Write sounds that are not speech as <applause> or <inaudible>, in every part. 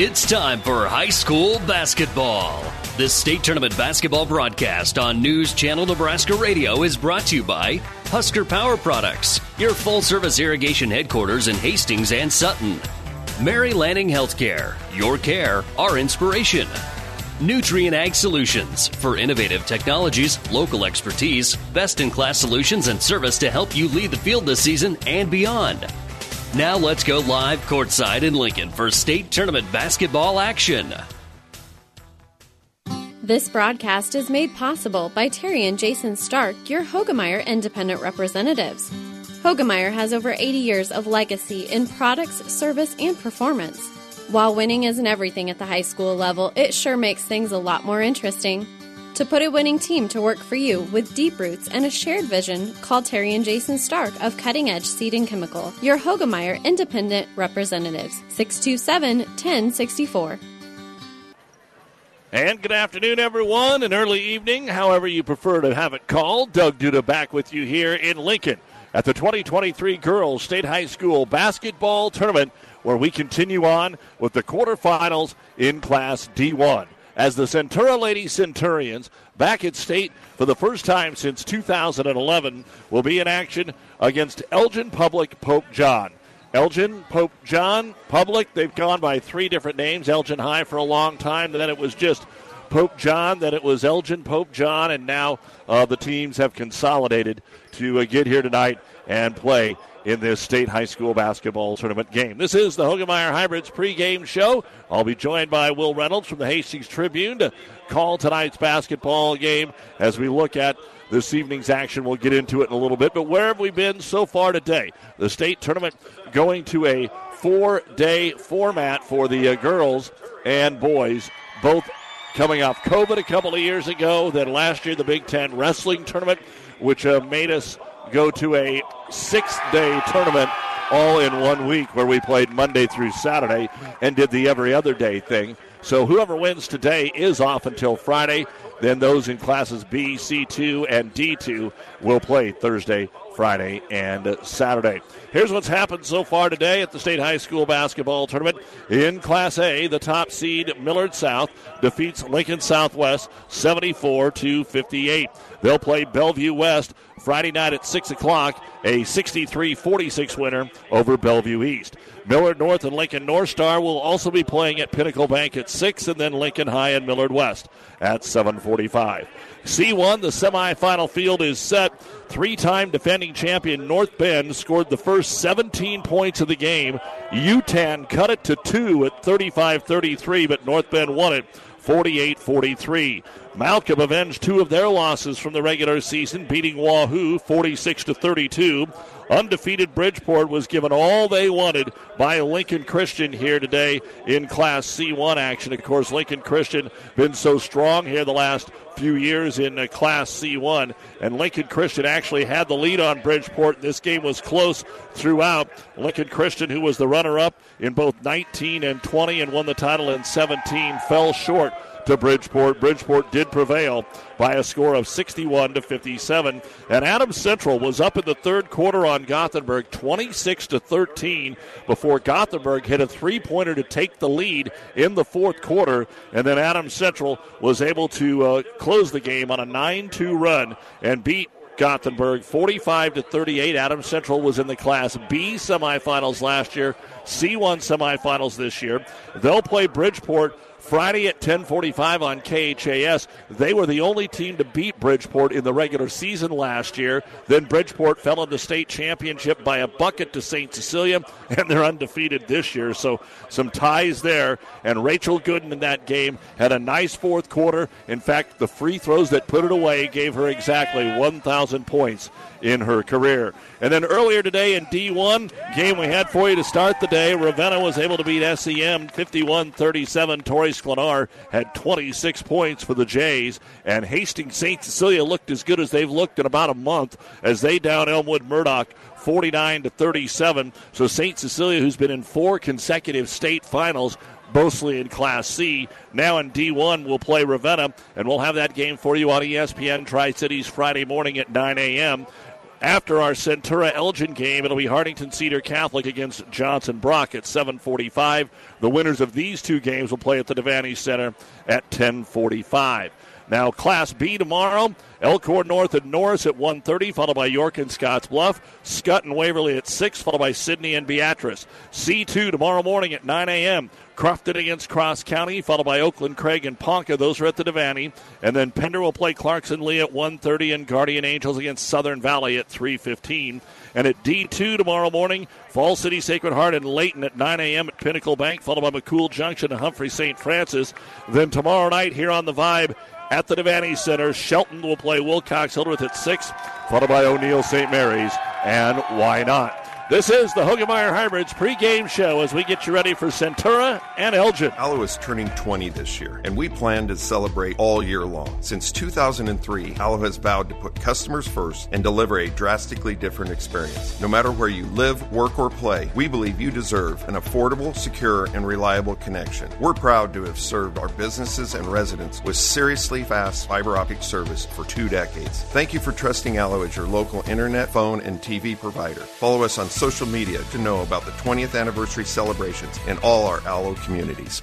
It's time for high school basketball. This state tournament basketball broadcast on News Channel Nebraska Radio is brought to you by Husker Power Products, your full service irrigation headquarters in Hastings and Sutton. Mary Lanning Healthcare, your care, our inspiration. Nutrien Ag Solutions for innovative technologies, local expertise, best in class solutions, and service to help you lead the field this season and beyond. Now let's go live courtside in Lincoln for state tournament basketball action. This broadcast is made possible by Terry and Jason Stark, your Hoegemeyer independent representatives. Hoegemeyer has over 80 years of legacy in products, service, and performance. While winning isn't everything at the high school level, it sure makes things a lot more interesting. To put a winning team to work for you with deep roots and a shared vision, call Terry and Jason Stark of Cutting Edge Seed and Chemical, your Hoegemeyer Independent Representatives, 627 1064. And good afternoon, everyone, and early evening, however you prefer to have it called. Doug Duda back with you here in Lincoln at the 2023 Girls State High School Basketball Tournament, where we continue on with the quarterfinals in Class D1 as the Centura Lady Centurions, back at state for the first time since 2011, will be in action against Elgin Public Pope John. Elgin, Pope John, Public, they've gone by three different names. Elgin High for a long time, then it was just Pope John, then it was Elgin, Pope John, and now uh, the teams have consolidated to uh, get here tonight and play in this state high school basketball tournament game. This is the Hoegemeyer Hybrids pregame show. I'll be joined by Will Reynolds from the Hastings Tribune to call tonight's basketball game as we look at this evening's action. We'll get into it in a little bit. But where have we been so far today? The state tournament going to a four day format for the uh, girls and boys, both coming off COVID a couple of years ago. Then last year, the Big Ten wrestling tournament, which uh, made us go to a six day tournament all in one week where we played Monday through Saturday and did the every other day thing. So whoever wins today is off until Friday. Then those in classes B, C2, and D2 will play Thursday, Friday, and Saturday. Here's what's happened so far today at the State High School basketball tournament. In Class A, the top seed Millard South defeats Lincoln Southwest 74 to 58. They'll play Bellevue West Friday night at 6 o'clock, a 63 46 winner over Bellevue East. Millard North and Lincoln North Star will also be playing at Pinnacle Bank at 6 and then Lincoln High and Millard West at 745. C1, the semifinal field is set. Three time defending champion North Bend scored the first 17 points of the game. Yutan cut it to two at 35 33, but North Bend won it 48 43. Malcolm avenged two of their losses from the regular season, beating Wahoo 46 to 32. Undefeated Bridgeport was given all they wanted by Lincoln Christian here today in Class C1 action. Of course, Lincoln Christian been so strong here the last few years in uh, Class C1, and Lincoln Christian actually had the lead on Bridgeport. This game was close throughout. Lincoln Christian, who was the runner-up in both 19 and 20 and won the title in 17, fell short to Bridgeport. Bridgeport did prevail by a score of 61 to 57. And Adams Central was up in the third quarter on Gothenburg 26 to 13 before Gothenburg hit a three-pointer to take the lead in the fourth quarter. And then Adams Central was able to uh, close the game on a 9-2 run and beat Gothenburg 45 to 38. Adams Central was in the Class B semifinals last year, C1 semifinals this year. They'll play Bridgeport Friday at 1045 on KHAS. They were the only team to beat Bridgeport in the regular season last year. Then Bridgeport fell in the state championship by a bucket to St. Cecilia, <laughs> and they're undefeated this year. So some ties there. And Rachel Gooden in that game had a nice fourth quarter. In fact, the free throws that put it away gave her exactly 1,000 points in her career. And then earlier today in D1, game we had for you to start the day, Ravenna was able to beat SEM 51 37. Tori Sklenar had 26 points for the Jays, and Hastings St. Cecilia looked as good as they've looked in about a month as they down Elmwood Murdock 49 to 37. So St. Cecilia, who's been in four consecutive state finals, mostly in Class C. Now in D1, we'll play Ravenna, and we'll have that game for you on ESPN Tri Cities Friday morning at 9 a.m. After our Centura Elgin game, it'll be Hartington Cedar Catholic against Johnson Brock at 7:45. The winners of these two games will play at the Devaney Center at 10:45. Now, Class B tomorrow, Elkhorn North and Norris at 1.30, followed by York and Scotts Bluff. Skutt and Waverly at 6, followed by Sidney and Beatrice. C2 tomorrow morning at 9 a.m. Crofton against Cross County, followed by Oakland, Craig, and Ponca. Those are at the Devaney. And then Pender will play Clarkson Leigh at 1.30 and Guardian Angels against Southern Valley at 3.15. And at D2 tomorrow morning, Fall City Sacred Heart and Leyton at 9 a.m. at Pinnacle Bank, followed by McCool Junction and Humphrey St. Francis. Then tomorrow night here on the Vibe, at the Devaney Center. Shelton will play Wilcox Hildreth at 6, followed by O'Neill St. Mary's, and why not? This is the Hoegemeyer Hybrids pregame show as we get you ready for Centura and Elgin. Allo is turning 20 this year, and we plan to celebrate all year long. Since 2003, Allo has vowed to put customers first and deliver a drastically different experience. No matter where you live, work, or play, we believe you deserve an affordable, secure, and reliable connection. We're proud to have served our businesses and residents with seriously fast fiber optic service for two decades. Thank you for trusting Allo as your local internet, phone, and TV provider. Follow us on social media to know about the 20th anniversary celebrations in all our Allo communities.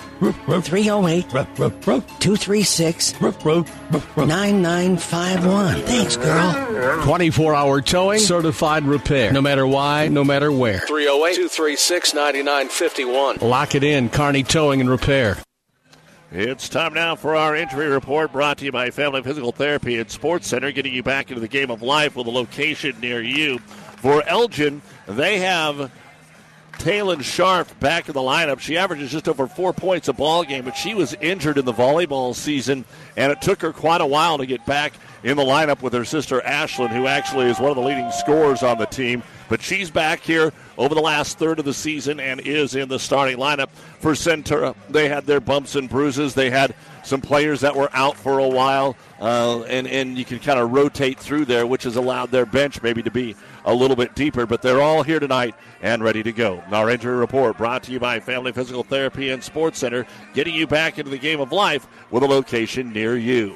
308 236 9951. Thanks, girl. 24 hour towing, certified repair. No matter why, no matter where. 308 236 9951. Lock it in, Kearney Towing and Repair. It's time now for our injury report brought to you by Family Physical Therapy and Sports Center, getting you back into the game of life with a location near you. For Elgin, they have Taylon Sharp back in the lineup. She averages just over four points a ball game, but she was injured in the volleyball season, and it took her quite a while to get back in the lineup with her sister Ashlyn, who actually is one of the leading scorers on the team. But she's back here over the last third of the season and is in the starting lineup for Centura. They had their bumps and bruises. They had some players that were out for a while, uh, and and you can kind of rotate through there, which has allowed their bench maybe to be a little bit deeper. But they're all here tonight and ready to go. Our injury report brought to you by Family Physical Therapy and Sports Center, getting you back into the game of life with a location near you.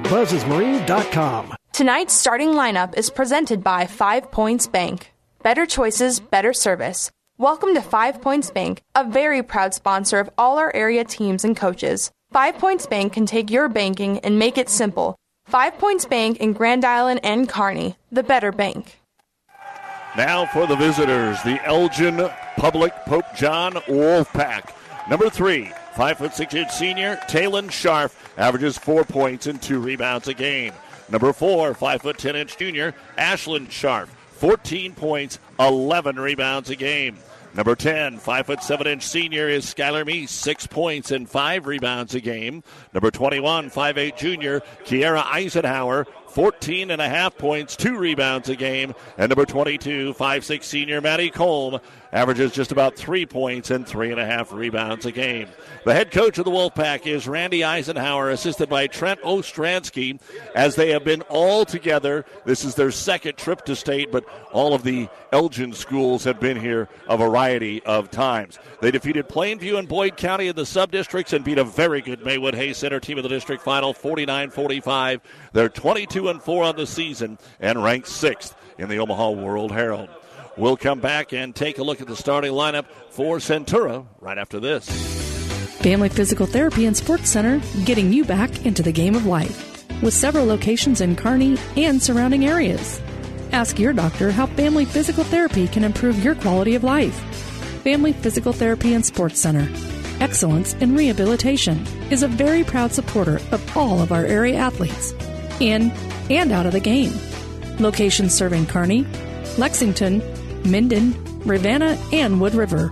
buzzesmarine.com. Tonight's starting lineup is presented by Five Points Bank. Better choices, better service. Welcome to Five Points Bank, a very proud sponsor of all our area teams and coaches. Five Points Bank can take your banking and make it simple. Five Points Bank in Grand Island and Kearney, the better bank. Now for the visitors, the Elgin Public Pope John Wolfpack. Number three, five foot six inch senior Taylon Sharp averages four points and two rebounds a game. Number four, five foot ten inch junior Ashlyn Sharp, 14 points, 11 rebounds a game. Number 10, 5 foot 7 inch senior is Skylar Meese, 6 points and 5 rebounds a game. Number 21, 5'8 junior Kiera Eisenhower, 14 and a half points, 2 rebounds a game. And number 22, 5'6 senior Maddie Colm averages just about 3 points and 3.5 rebounds a game. The head coach of the Wolfpack is Randy Eisenhower, assisted by Trent Ostransky, as they have been all together. This is their second trip to state, but all of the Elgin schools have been here a variety of times. They defeated Plainview and Boyd County in the sub districts and beat a very good Maywood Hay Center team in the district final 49 45. They're 22 and 4 on the season and ranked sixth in the Omaha World Herald. We'll come back and take a look at the starting lineup for Centura right after this. Family Physical Therapy and Sports Center getting you back into the game of life with several locations in Kearney and surrounding areas. Ask your doctor how family physical therapy can improve your quality of life. Family Physical Therapy and Sports Center. Excellence in Rehabilitation is a very proud supporter of all of our area athletes, in and out of the game. Locations serving Kearney, Lexington, Minden, Ravenna, and Wood River.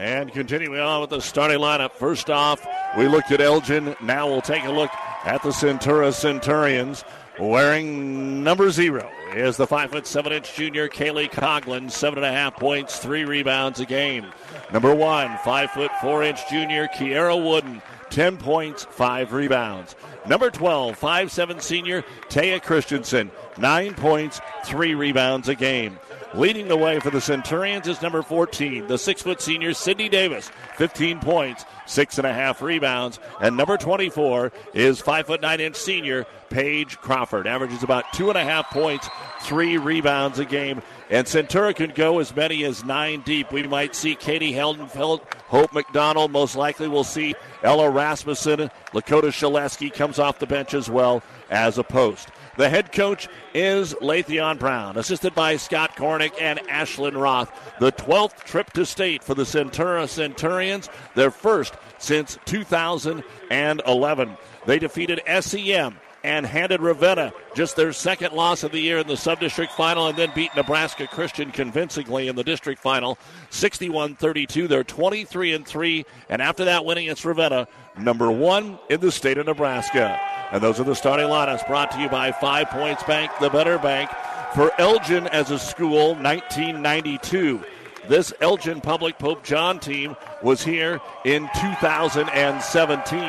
And continuing on with the starting lineup. First off, we looked at Elgin. Now we'll take a look at the Centura Centurions. Wearing number zero is the five foot seven inch junior Kaylee Coglin, seven and a half points, three rebounds a game. Number one, five foot four inch junior Kiera Wooden, 10 points, 5 rebounds. Number 12, 5'7 senior Taya Christensen, 9 points, 3 rebounds a game. Leading the way for the Centurions is number 14, the six foot senior Sydney Davis, 15 points, six and a half rebounds. And number 24 is five foot nine inch senior Paige Crawford, averages about two and a half points, three rebounds a game. And Centura can go as many as nine deep. We might see Katie Heldenfeld, Hope McDonald. Most likely we'll see Ella Rasmussen. Lakota Shaleski comes off the bench as well as a post. The head coach is Lathion Brown, assisted by Scott Cornick and Ashlyn Roth. The 12th trip to state for the Centura Centurions, their first since 2011. They defeated SEM and handed Ravenna just their second loss of the year in the sub-district final and then beat Nebraska Christian convincingly in the district final 61-32 they're 23 and 3 and after that winning against Ravenna number 1 in the state of Nebraska. And those are the starting lineups brought to you by 5 Points Bank the better bank for Elgin as a school 1992 this Elgin Public Pope John team was here in 2017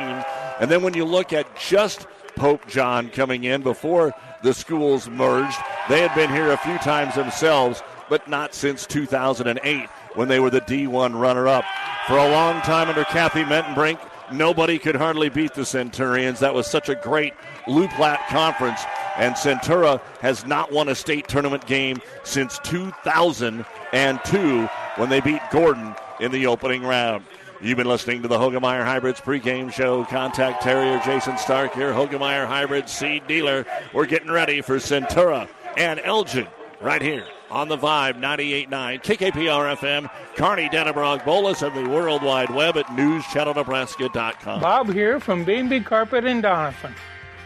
and then when you look at just Pope John coming in before the schools merged. They had been here a few times themselves, but not since 2008 when they were the D1 runner up. For a long time under Kathy Mentenbrink, nobody could hardly beat the Centurions. That was such a great Platte conference. And Centura has not won a state tournament game since 2002 when they beat Gordon in the opening round. You've been listening to the Hoegemeyer Hybrids pregame show. Contact Terrier Jason Stark here, Hoegemeyer Hybrids seed dealer. We're getting ready for Centura and Elgin right here on the Vibe 98.9 KKPR FM, Kearney Dannebrog, Boelus, and the World Wide Web at newschannelnebraska.com. Bob here from B&B Carpet in Doniphan.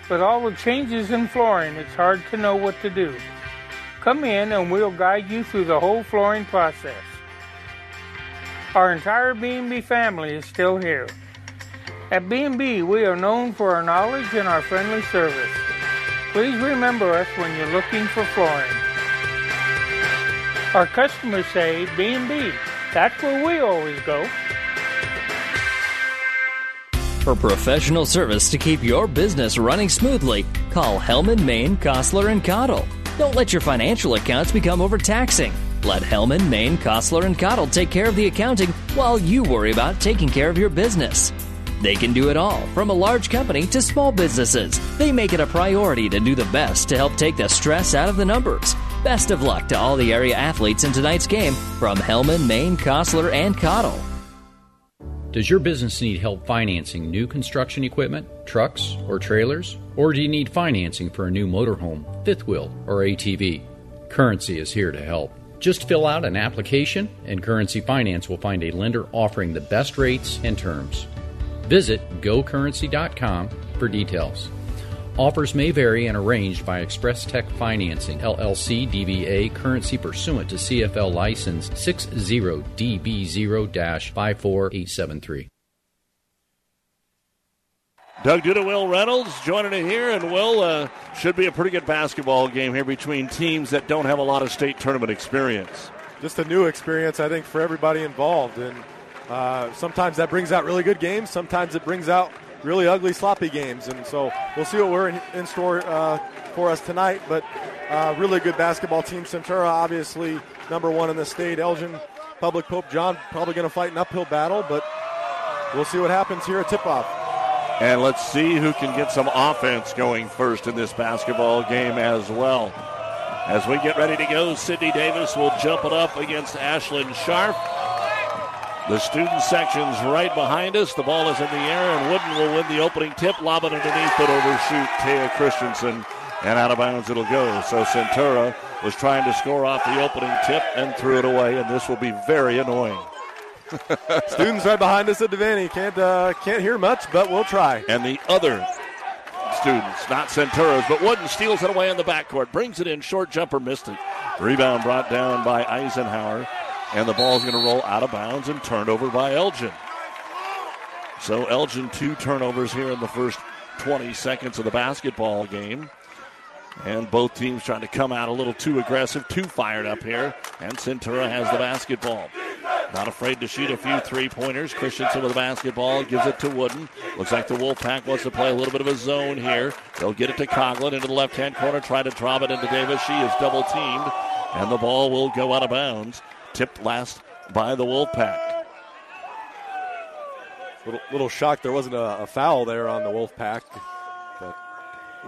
With all the changes in flooring, it's hard to know what to do. Come in and we'll guide you through the whole flooring process. Our entire B&B family is still here. At B&B, we are known for our knowledge and our friendly service. Please remember us when you're looking for flooring. Our customers say B&B. That's where we always go. For professional service to keep your business running smoothly, call Hellman, Maine, Kostler, and Cottle. Don't let your financial accounts become overtaxing. Let Hellman, Maine, Kostler, and Cottle take care of the accounting while you worry about taking care of your business. They can do it all, from a large company to small businesses. They make it a priority to do the best to help take the stress out of the numbers. Best of luck to all the area athletes in tonight's game from Hellman, Maine, Kostler, and Cottle. Does your business need help financing new construction equipment, trucks, or trailers? Or do you need financing for a new motorhome, fifth wheel, or ATV? Currency is here to help. Just fill out an application, and Currency Finance will find a lender offering the best rates and terms. Visit gocurrency.com for details. Offers may vary and arranged by Express Tech Financing, LLC DBA, currency pursuant to CFL license 60DB0 54873. Doug Duda, Will Reynolds joining it here, and Will uh, should be a pretty good basketball game here between teams that don't have a lot of state tournament experience. Just a new experience, I think, for everybody involved, and uh, sometimes that brings out really good games. Sometimes it brings out really ugly, sloppy games. And so we'll see what we're in, in store uh, for us tonight. But uh, really good basketball team. Centura, obviously, number one in the state. Elgin, Public Pope John, probably going to fight an uphill battle, but we'll see what happens here at tip off. And let's see who can get some offense going first in this basketball game as well. As we get ready to go, Sydney Davis will jump it up against Ashlyn Sharp. The student section's right behind us. The ball is in the air, and Wooden will win the opening tip. Lob it underneath, but overshoot Taya Christensen, and out of bounds it'll go. So Centura was trying to score off the opening tip and threw it away, and this will be very annoying. <laughs> Students right behind us at Devaney. Can't uh, can't hear much, but we'll try. And the other students, not Centura's, but Wooden steals it away in the backcourt, brings it in, short jumper, missed it. Rebound brought down by Eisenhower. And the ball is going to roll out of bounds and turned over by Elgin. So Elgin, two turnovers here in the first 20 seconds of the basketball game. And both teams trying to come out a little too aggressive, too fired up here. And Centura has the basketball. Not afraid to shoot a few three pointers. Christensen with the basketball gives it to Wooden. Looks like the Wolfpack wants to play a little bit of a zone here. They'll get it to Coglin into the left hand corner, try to drop it into Davis. She is double teamed, and the ball will go out of bounds tipped last by the Wolfpack. Little, little shock there wasn't a, a foul there on the Wolfpack. But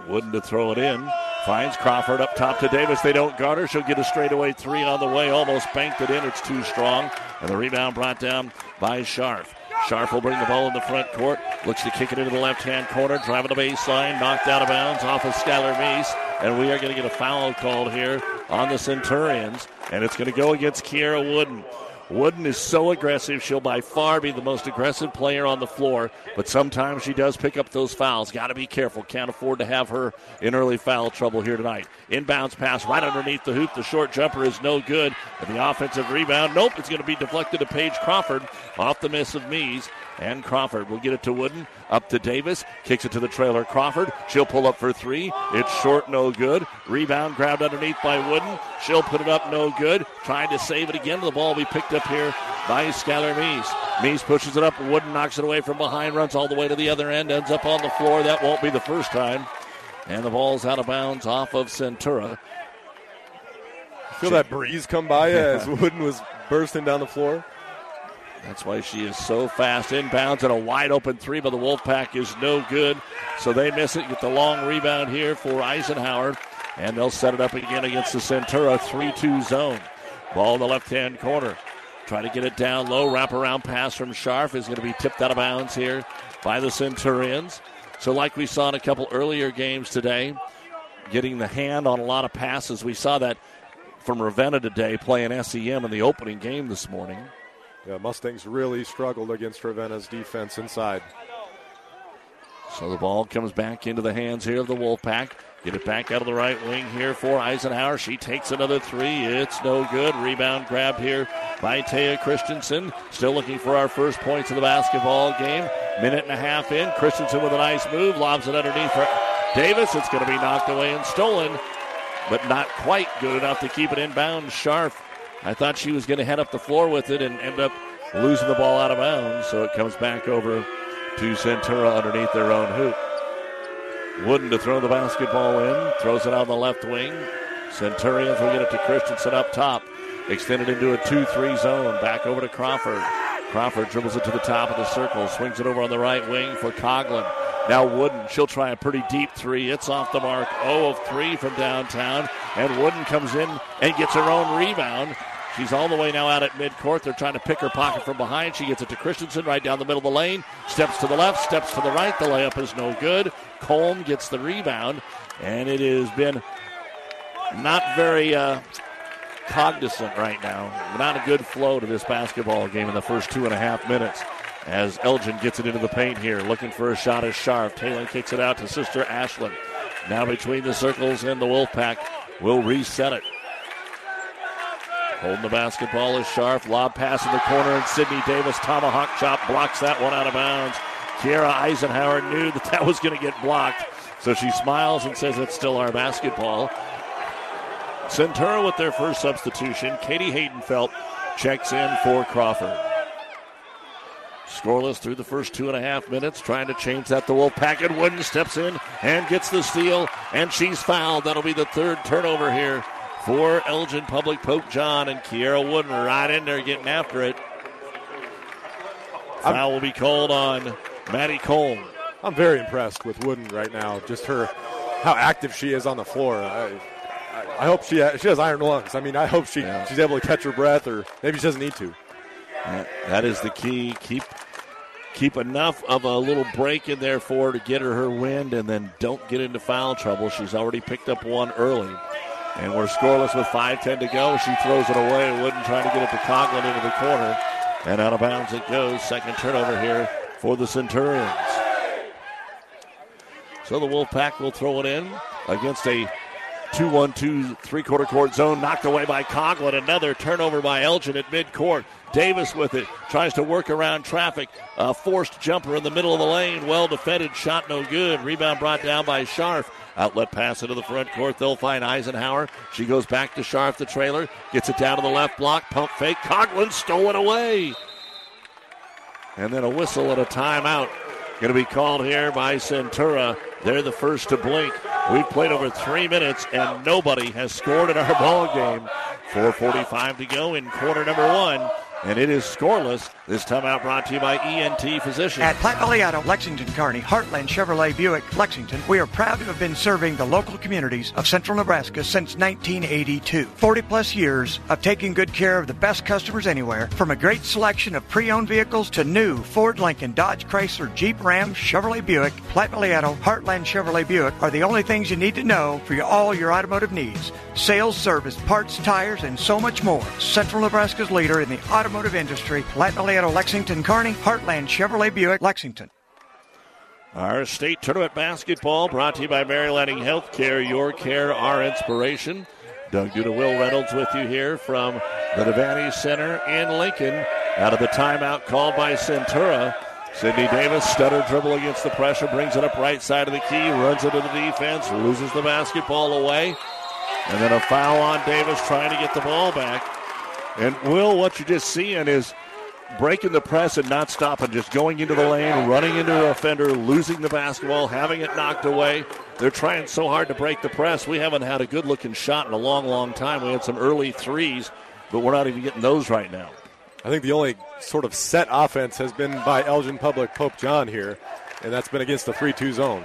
Wooden to throw it in. Finds Crawford up top to Davis. They don't guard her. She'll get a straightaway three on the way. Almost banked it in. It's too strong. And the rebound brought down by Sharp. Sharp will bring the ball in the front court. Looks to kick it into the left hand corner. Driving the baseline. Knocked out of bounds off of Skylar Meese. And we are going to get a foul called here on the Centurions. And it's going to go against Kiera Wooden. Wooden is so aggressive. She'll by far be the most aggressive player on the floor, but sometimes she does pick up those fouls. Got to be careful. Can't afford to have her in early foul trouble here tonight. Inbounds pass right underneath the hoop. The short jumper is no good. And the offensive rebound, nope, it's going to be deflected to Paige Crawford off the miss of Mees. And Crawford will get it to Wooden. Up to Davis. Kicks it to the trailer. Crawford. She'll pull up for three. It's short, no good. Rebound grabbed underneath by Wooden. She'll put it up, no good. Trying to save it again. The ball will be picked up here by Skylar Mees. Mees pushes it up. Wooden knocks it away from behind. Runs all the way to the other end. Ends up on the floor. That won't be the first time. And the ball's out of bounds off of Centura. Feel that breeze come by <laughs> as Wooden was bursting down the floor. That's why she is so fast. Inbounds and a wide open three by the Wolfpack is no good. So they miss it. Get the long rebound here for Eisenhower. And they'll set it up again against the Centura 3 2 zone. Ball in the left hand corner. Try to get it down low. Wraparound pass from Sharf is going to be tipped out of bounds here by the Centurions. So, like we saw in a couple earlier games today, getting the hand on a lot of passes. We saw that from Ravenna today playing SEM in the opening game this morning. Yeah, Mustangs really struggled against Ravenna's defense inside. So the ball comes back into the hands here of the Wolfpack. Get it back out of the right wing here for Eisenhower. She takes another three. It's no good. Rebound grab here by Taya Christensen. Still looking for our first points of the basketball game. Minute and a half in. Christensen with a nice move. Lobs it underneath for Davis. It's going to be knocked away and stolen, but not quite good enough to keep it inbound. Sharp. I thought she was going to head up the floor with it and end up losing the ball out of bounds. So it comes back over to Centura underneath their own hoop. Wooden to throw the basketball in, throws it out on the left wing. Centurions will get it to Christensen up top. Extended into a 2 3 zone. Back over to Crawford. Crawford dribbles it to the top of the circle, swings it over on the right wing for Coglin. Now Wooden, she'll try a pretty deep three. It's off the mark. 0 of 3 from downtown. And Wooden comes in and gets her own rebound. She's all the way now out at midcourt. They're trying to pick her pocket from behind. She gets it to Christensen right down the middle of the lane. Steps to the left, steps to the right. The layup is no good. Colm gets the rebound, and it has been not very uh, cognizant right now. Not a good flow to this basketball game in the first two and a half minutes. As Elgin gets it into the paint here, looking for a shot is Sharp. Taylor kicks it out to Sister Ashlyn. Now between the circles and the Wolfpack will reset it. Holding the basketball is Sharp. Lob pass in the corner, and Sydney Davis tomahawk chop blocks that one out of bounds. Kiera Eisenhower knew that that was going to get blocked, so she smiles and says it's still our basketball. Centura with their first substitution. Katie Haydenfelt checks in for Crawford. Scoreless through the first two and a half minutes, trying to change that. The Wolfpack and Wooden steps in and gets the steal, and she's fouled. That'll be the third turnover here for Elgin Public Pope John and Kiera Wooden right in there getting after it. Foul will be called on Maddie Cole. I'm very impressed with Wooden right now. Just her, how active she is on the floor. I, I hope she has, she has iron lungs. I mean, I hope she yeah. she's able to catch her breath, or maybe she doesn't need to. That is the key. Keep keep enough of a little break in there for her to get her her wind, and then don't get into foul trouble. She's already picked up one early. And we're scoreless with 5.10 to go. She throws it away. Wooden trying to get it to Conklin into the corner. And out of bounds it goes. Second turnover here for the Centurions. So the Wolfpack will throw it in against a 2 1 2 three quarter court zone. Knocked away by Conklin. Another turnover by Elgin at midcourt. Davis with it. Tries to work around traffic. A forced jumper in the middle of the lane. Well defended. Shot no good. Rebound brought down by Scharf. Outlet pass into the front court. They'll find Eisenhower. She goes back to Scharf, the trailer. Gets it down to the left block. Pump fake. Conklin stole it away. And then a whistle and a timeout. Going to be called here by Centura. They're the first to blink. We've played over three minutes and nobody has scored in our ball game. 4:45 to go in quarter number one and it is scoreless. This time out brought to you by ENT Physicians. At Platte Valley Auto, Lexington, Kearney, Heartland Chevrolet Buick, Lexington, we are proud to have been serving the local communities of central Nebraska since 1982. 40 plus years of taking good care of the best customers anywhere, from a great selection of pre-owned vehicles to new Ford, Lincoln, Dodge, Chrysler, Jeep, Ram, Chevrolet Buick, Platte Valley Auto, Heartland Chevrolet Buick are the only things you need to know for all your automotive needs. Sales, service, parts, tires, and so much more. Central Nebraska's leader in the auto automotive industry. Platte Valley Lexington, Kearney, Heartland Chevrolet Buick, Lexington. Our state tournament basketball brought to you by Mary Lanning Healthcare. Your care, our inspiration. Doug Duda, Will Reynolds with you here from the Devaney Center in Lincoln. Out of the timeout called by Centura. Sydney Davis, stutter dribble against the pressure, brings it up right side of the key, runs into the defense, loses the basketball away. And then a foul on Davis trying to get the ball back. And Will, what you're just seeing is breaking the press and not stopping, just going into the lane, running into a offender, losing the basketball, having it knocked away. They're trying so hard to break the press. We haven't had a good looking shot in a long, long time. We had some early threes, but we're not even getting those right now. I think the only sort of set offense has been by Elgin Public Pope John here, and that's been against the 3 2 zone.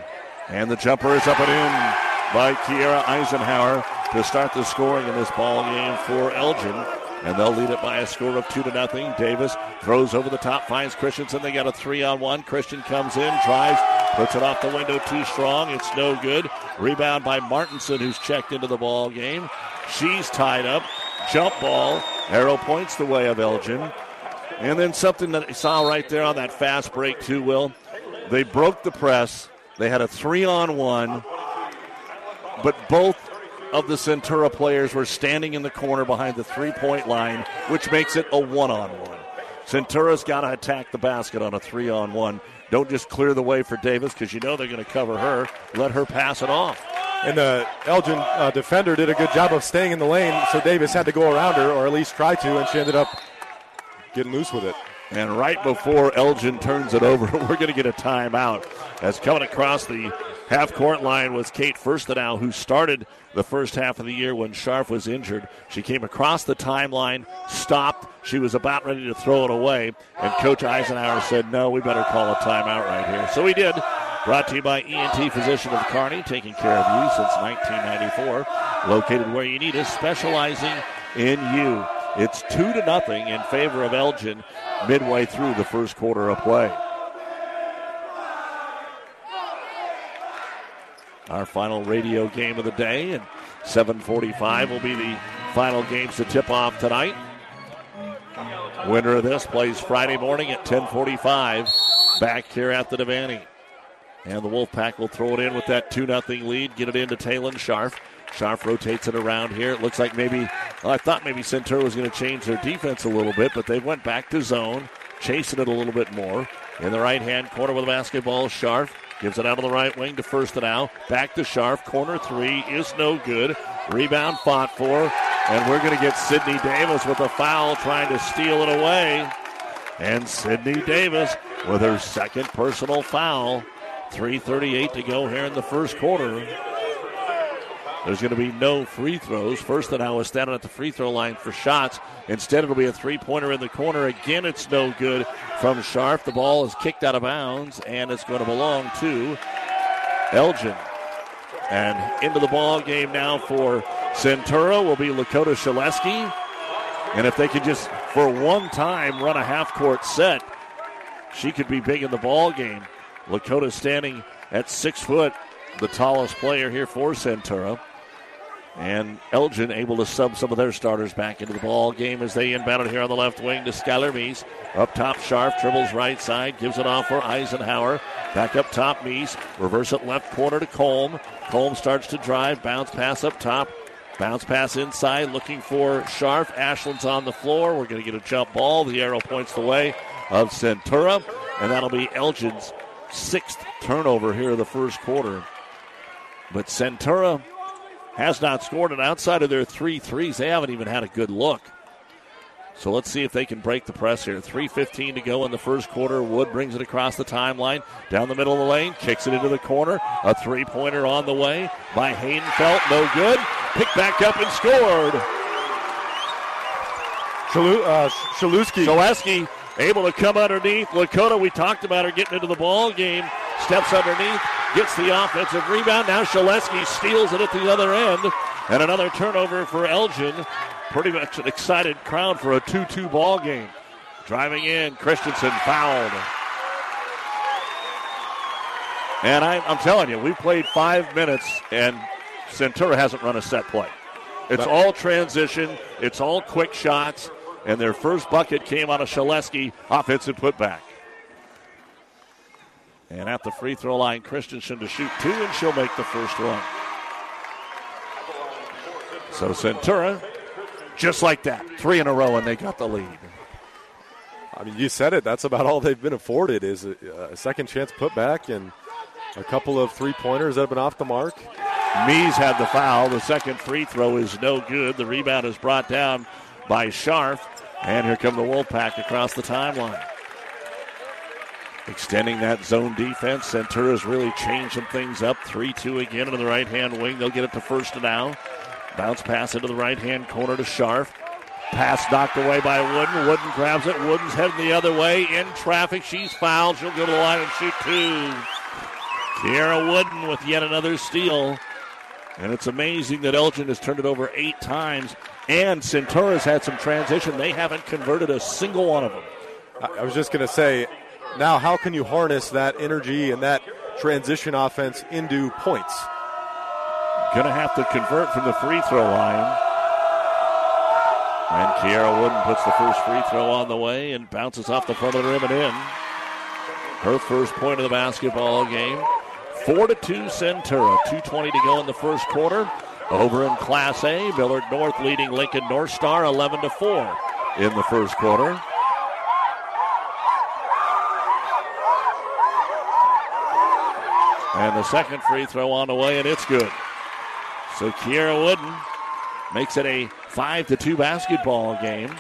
And the jumper is up and in by Kiera Eisenhower to start the scoring in this ball game for Elgin and they'll lead it by a score of two to nothing. Davis throws over the top, finds Christensen. They got a three on one. Christian comes in, tries, puts it off the window too strong. It's no good. Rebound by Martinson, who's checked into the ball game. She's tied up. Jump ball. Arrow points the way of Elgin. And then something that I saw right there on that fast break, too, Will. They broke the press. They had a three on one, but both of the Centura players were standing in the corner behind the three point line, which makes it a one on one. Centura's got to attack the basket on a three on one. Don't just clear the way for Davis because you know they're going to cover her. Let her pass it off. And the Elgin uh, defender did a good job of staying in the lane, so Davis had to go around her, or at least try to, and she ended up getting loose with it. And right before Elgin turns it over, <laughs> we're going to get a timeout. As coming across the half court line was Kate Firstenau, who started the first half of the year when Scharf was injured. She came across the timeline, stopped. She was about ready to throw it away, and Coach Eisenhower said, No, we better call a timeout right here. So we did. Brought to you by ENT Physician of Kearney, taking care of you since 1994. Located where you need us, specializing in you. It's two to nothing in favor of Elgin midway through the first quarter of play. Our final radio game of the day, and 7:45 will be the final games to tip off tonight. Winner of this plays Friday morning at 10:45 back here at the Devaney. And the Wolfpack will throw it in with that 2 0 lead, get it into Talon Scharf. Scharf rotates it around here. It looks like maybe, well, I thought maybe Centura was going to change their defense a little bit, but they went back to zone, chasing it a little bit more. In the right hand corner with the basketball, Scharf gives it out of the right wing to Firstenau. Back to Scharf. Corner three is no good. Rebound fought for. And we're going to get Sydney Davis with a foul trying to steal it away. And Sydney Davis with her second personal foul. 3.38 to go here in the first quarter. There's going to be no free throws. Firstenau is standing at the free throw line for shots. Instead, it'll be a three pointer in the corner. Again, it's no good from Scharf. The ball is kicked out of bounds, and it's going to belong to Elgin. And into the ball game now for Centura will be Lakota Shaleski. And if they could just, for one time, run a half court set, she could be big in the ball game. Lakota standing at six foot, the tallest player here for Centura. And Elgin able to sub some of their starters back into the ball game as they inbound it here on the left wing to Skylar Meese. Up top, Scharf dribbles right side, gives it off for Eisenhower. Back up top, Meese. Reverse it left corner to Colm. Colm starts to drive, bounce pass up top. Bounce pass inside, looking for Scharf. Ashlyn's on the floor. We're going to get a jump ball. The arrow points the way of Centura, and that'll be Elgin's sixth turnover here in the first quarter. But Centura has not scored, and outside of their three threes, they haven't even had a good look. So let's see if they can break the press here. 3.15 to go in the first quarter. Wood brings it across the timeline, down the middle of the lane, kicks it into the corner. A three pointer on the way by Haydenfeld. No good. Picked back up and scored. Shalu- uh, Shaluski. Able to come underneath. Lakota, we talked about her getting into the ball game. Steps underneath, gets the offensive rebound. Now Shaleski steals it at the other end. And another turnover for Elgin. Pretty much an excited crowd for a 2 2 ball game. Driving in, Christensen fouled. And I, am telling you, we played five minutes, and Centura hasn't run a set play. It's all transition, it's all quick shots, and their first bucket came on a Shaleski, offensive putback. And at the free throw line, Christensen to shoot two, and she'll make the first one. So Centura, just like that, three in a row, and they got the lead. I mean, you said it. That's about all they've been afforded is a, a second chance putback and a couple of three pointers that have been off the mark. Mees had the foul. The second free throw is no good. The rebound is brought down by Scharf. And here come the Wolfpack across the timeline. Extending that zone defense. Centura's really changed some things up. 3 2 again into the right hand wing. They'll get it to Firstenau. Bounce pass into the right hand corner to Scharf. Pass knocked away by Wooden. Wooden grabs it. Wooden's heading the other way. In traffic. She's fouled. She'll go to the line and shoot two. Kiera Wooden with yet another steal. And it's amazing that Elgin has turned it over eight times. And Centura's had some transition. They haven't converted a single one of them. I was just going to say, now how can you harness that energy and that transition offense into points? Going to have to convert from the free throw line. And Kiera Wooden puts the first free throw on the way and bounces off the front of the rim and in. Her first point of the basketball game. Four to two Centura. 2.20 to go in the first quarter. Over in Class A, Millard North leading Lincoln North Star 11 to 4 in the first quarter. And the second free throw on the way, and it's good. So Kiera Wooden makes it a 5 to 2 basketball game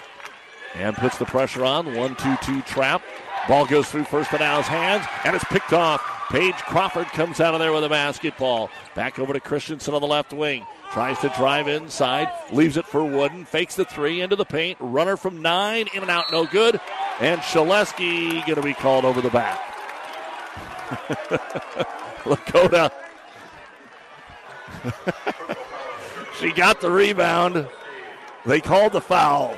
and puts the pressure on. 1 2 2 trap. Ball goes through Firstenau's hands, and it's picked off. Paige Crawford comes out of there with a basketball. Back over to Christensen on the left wing. Tries to drive inside, leaves it for Wooden, fakes the three into the paint. Runner from nine, in and out, no good. And Shaleski going to be called over the back. <laughs> <laughs> Lakota. <laughs> she got the rebound. They called the foul.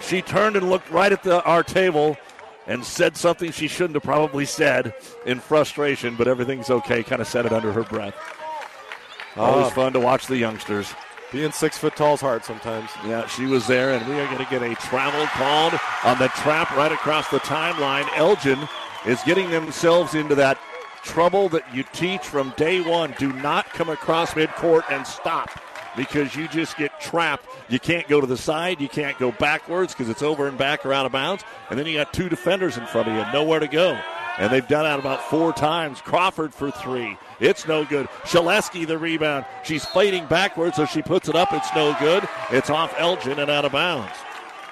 She turned and looked right at the, our table and said something she shouldn't have probably said in frustration, but everything's okay. Kind of said it under her breath. Always Uh, fun to watch the youngsters. Being six foot tall is hard sometimes. Yeah, she was there, and we are going to get a travel called on the trap right across the timeline. Elgin is getting themselves into that trouble that you teach from day one. Do not come across midcourt and stop because you just get trapped. You can't go to the side, you can't go backwards because it's over and back or out of bounds, and then you got two defenders in front of you, nowhere to go. And they've done that about four times. Crawford for three. It's no good. Shaleski the rebound. She's fighting backwards, so she puts it up. It's no good. It's off Elgin and out of bounds.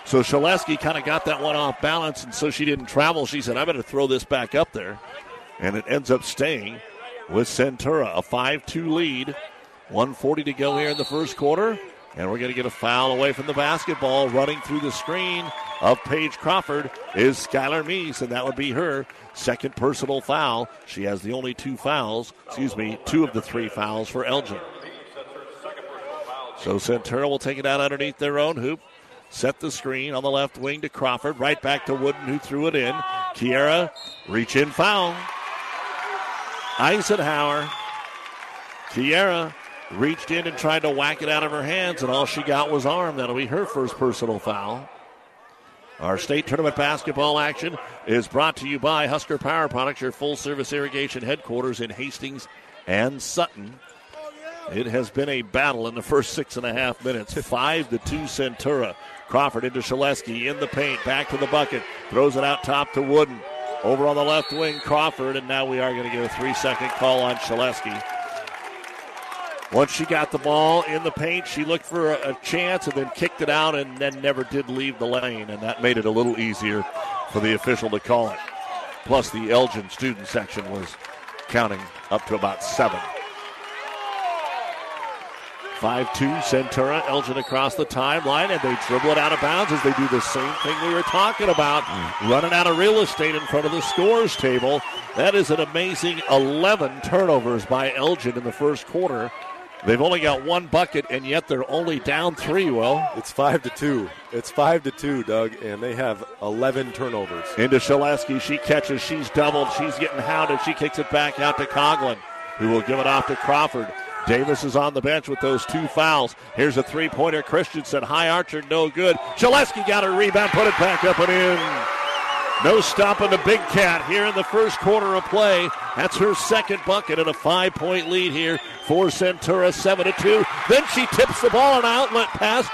So Shaleski kind of got that one off balance, and so she didn't travel. She said, I better throw this back up there. And it ends up staying with Centura, a 5 2 lead. 140 to go here in the first quarter. And we're going to get a foul away from the basketball. Running through the screen of Paige Crawford is Skylar Meese, and that would be her second personal foul. She has the only two fouls, excuse me, two of the three fouls for Elgin. So Centura will take it out underneath their own hoop. Set the screen on the left wing to Crawford. Right back to Wooden, who threw it in. Kiera, reach in foul. Eisenhower. Kiera reached in and tried to whack it out of her hands, and all she got was arm. That'll be her first personal foul. Our state tournament basketball action is brought to you by Husker Power Products, your full service irrigation headquarters in Hastings and Sutton. It has been a battle in the first six and a half minutes. <laughs> Five to two Centura. Crawford into Shaleski in the paint, back to the bucket, throws it out top to Wooden. Over on the left wing, Crawford, and now we are going to get a three second call on Shaleski. Once she got the ball in the paint, she looked for a, a chance and then kicked it out and then never did leave the lane, and that made it a little easier for the official to call it. Plus, the Elgin student section was counting up to about seven. 5 2 Centura, Elgin across the timeline, and they dribble it out of bounds as they do the same thing we were talking about, mm. running out of real estate in front of the scores table. That is an amazing 11 turnovers by Elgin in the first quarter. They've only got one bucket, and yet they're only down three. Well, It's five to two. It's five to two, Doug, and they have eleven turnovers. into Shaleski. She catches. She's doubled. She's getting hounded. She kicks it back out to Coglin, who will give it off to Crawford. Davis is on the bench with those two fouls. Here's a three pointer. Christensen, high archer, no good. Shaleski got a rebound, put it back up and in. No stopping the big cat here in the first quarter of play. That's her second bucket and a five point lead here for Centura, 7 to 2. Then she tips the ball, an outlet pass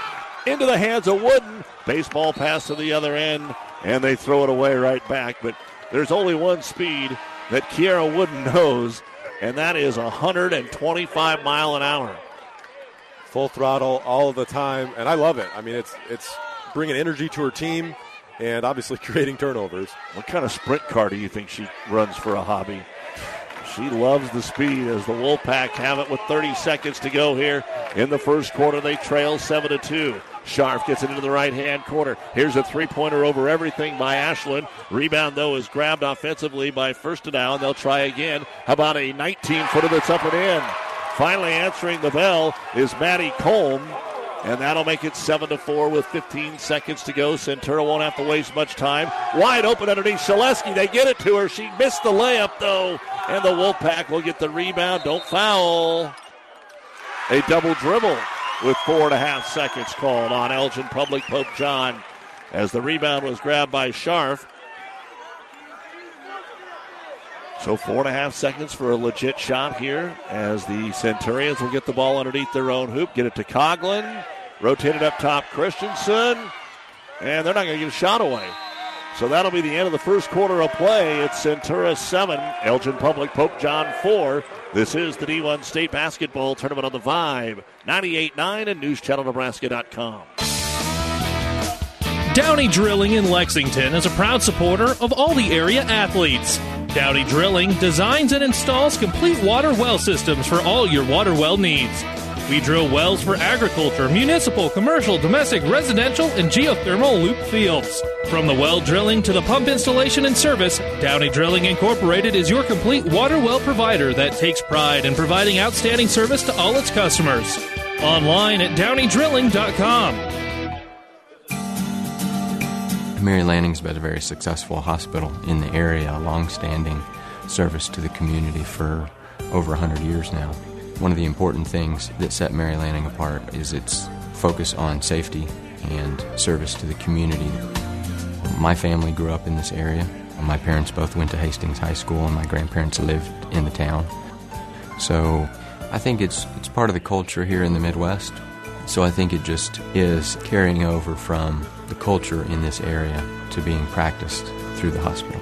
into the hands of Wooden. Baseball pass to the other end, and they throw it away right back. But there's only one speed that Kiera Wooden knows, and that is 125 mile an hour. Full throttle all the time, and I love it. I mean, it's it's bringing energy to her team, and obviously <laughs> creating turnovers. What kind of sprint car do you think she runs for a hobby? She loves the speed as the Wolfpack have it with 30 seconds to go here in the first quarter. They trail 7 to 2. Scharf gets it into the right hand corner. Here's a three pointer over everything by Ashlyn. Rebound, though, is grabbed offensively by Firstenau. They'll try again. How about a 19 footer that's up and in? Finally answering the bell is Maddie Colm. And that'll make it 7 to 4 with 15 seconds to go. Centura won't have to waste much time. Wide open underneath Shaleski. They get it to her. She missed the layup, though. And the Wolfpack will get the rebound. Don't foul. A double dribble with four and a half seconds called on Elgin Public Pope John as the rebound was grabbed by Scharf. So four and a half seconds for a legit shot here as the Centurions will get the ball underneath their own hoop, get it to Coglin, rotated up top Christensen, and they're not going to get a shot away. So that'll be the end of the first quarter of play. It's Centura 7, Elgin Public Pope John 4. This is the D1 State Basketball Tournament on the Vibe, 98.9 and NewsChannelNebraska.com. Downey Drilling in Lexington is a proud supporter of all the area athletes. Downey Drilling designs and installs complete water well systems for all your water well needs. We drill wells for agriculture, municipal, commercial, domestic, residential, and geothermal loop fields. From the well drilling to the pump installation and service, Downey Drilling Incorporated is your complete water well provider that takes pride in providing outstanding service to all its customers. Online at downeydrilling.com. Mary Lanning's been a very successful hospital in the area, a long-standing service to the community for over 100 years now. One of the important things that set Mary Lanning apart is its focus on safety and service to the community. My family grew up in this area. My parents both went to Hastings High School, and my grandparents lived in the town. So I think it's, it's part of the culture here in the Midwest. So I think it just is carrying over from the culture in this area to being practiced through the hospital.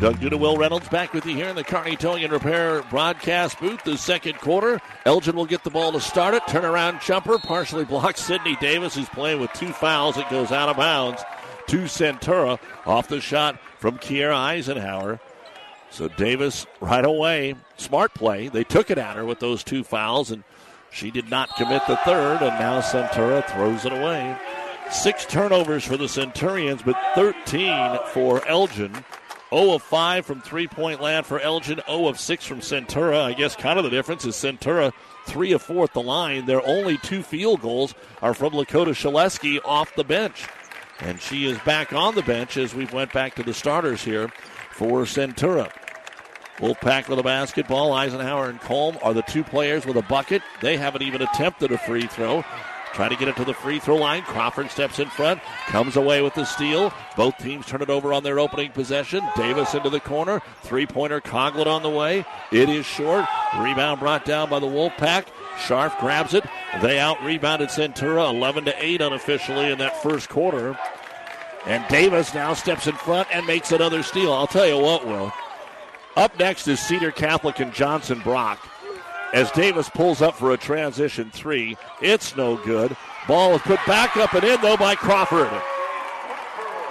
Doug Duda, Will Reynolds back with you here in the Kearney Towing and Repair broadcast booth. The second quarter, Elgin will get the ball to start it. Turnaround jumper, partially blocked. Sydney Davis, who's playing with two fouls. It goes out of bounds to Centura off the shot from Kiera Eisenhower. So Davis right away, smart play. They took it at her with those two fouls, and she did not commit the third, and now Centura throws it away. Six turnovers for the Centurions, but 13 for Elgin. 0 of 5 from three point land for Elgin, 0 of 6 from Centura. I guess kind of the difference is Centura 3 of 4 at the line. Their only two field goals are from Lakota Shaleski off the bench. And she is back on the bench as we went back to the starters here for Centura. Wolfpack with a basketball. Eisenhower and Colm are the two players with a bucket. They haven't even attempted a free throw. Trying to get it to the free throw line. Crawford steps in front, comes away with the steal. Both teams turn it over on their opening possession. Davis into the corner. Three pointer Coglin on the way. It is short. Rebound brought down by the Wolfpack. Scharf grabs it. They out rebounded Centura 11 to 8 unofficially in that first quarter. And Davis now steps in front and makes another steal. I'll tell you what, Will. Up next is Cedar Catholic and Johnson Brock as Davis pulls up for a transition three. It's no good. Ball is put back up and in, though, by Crawford.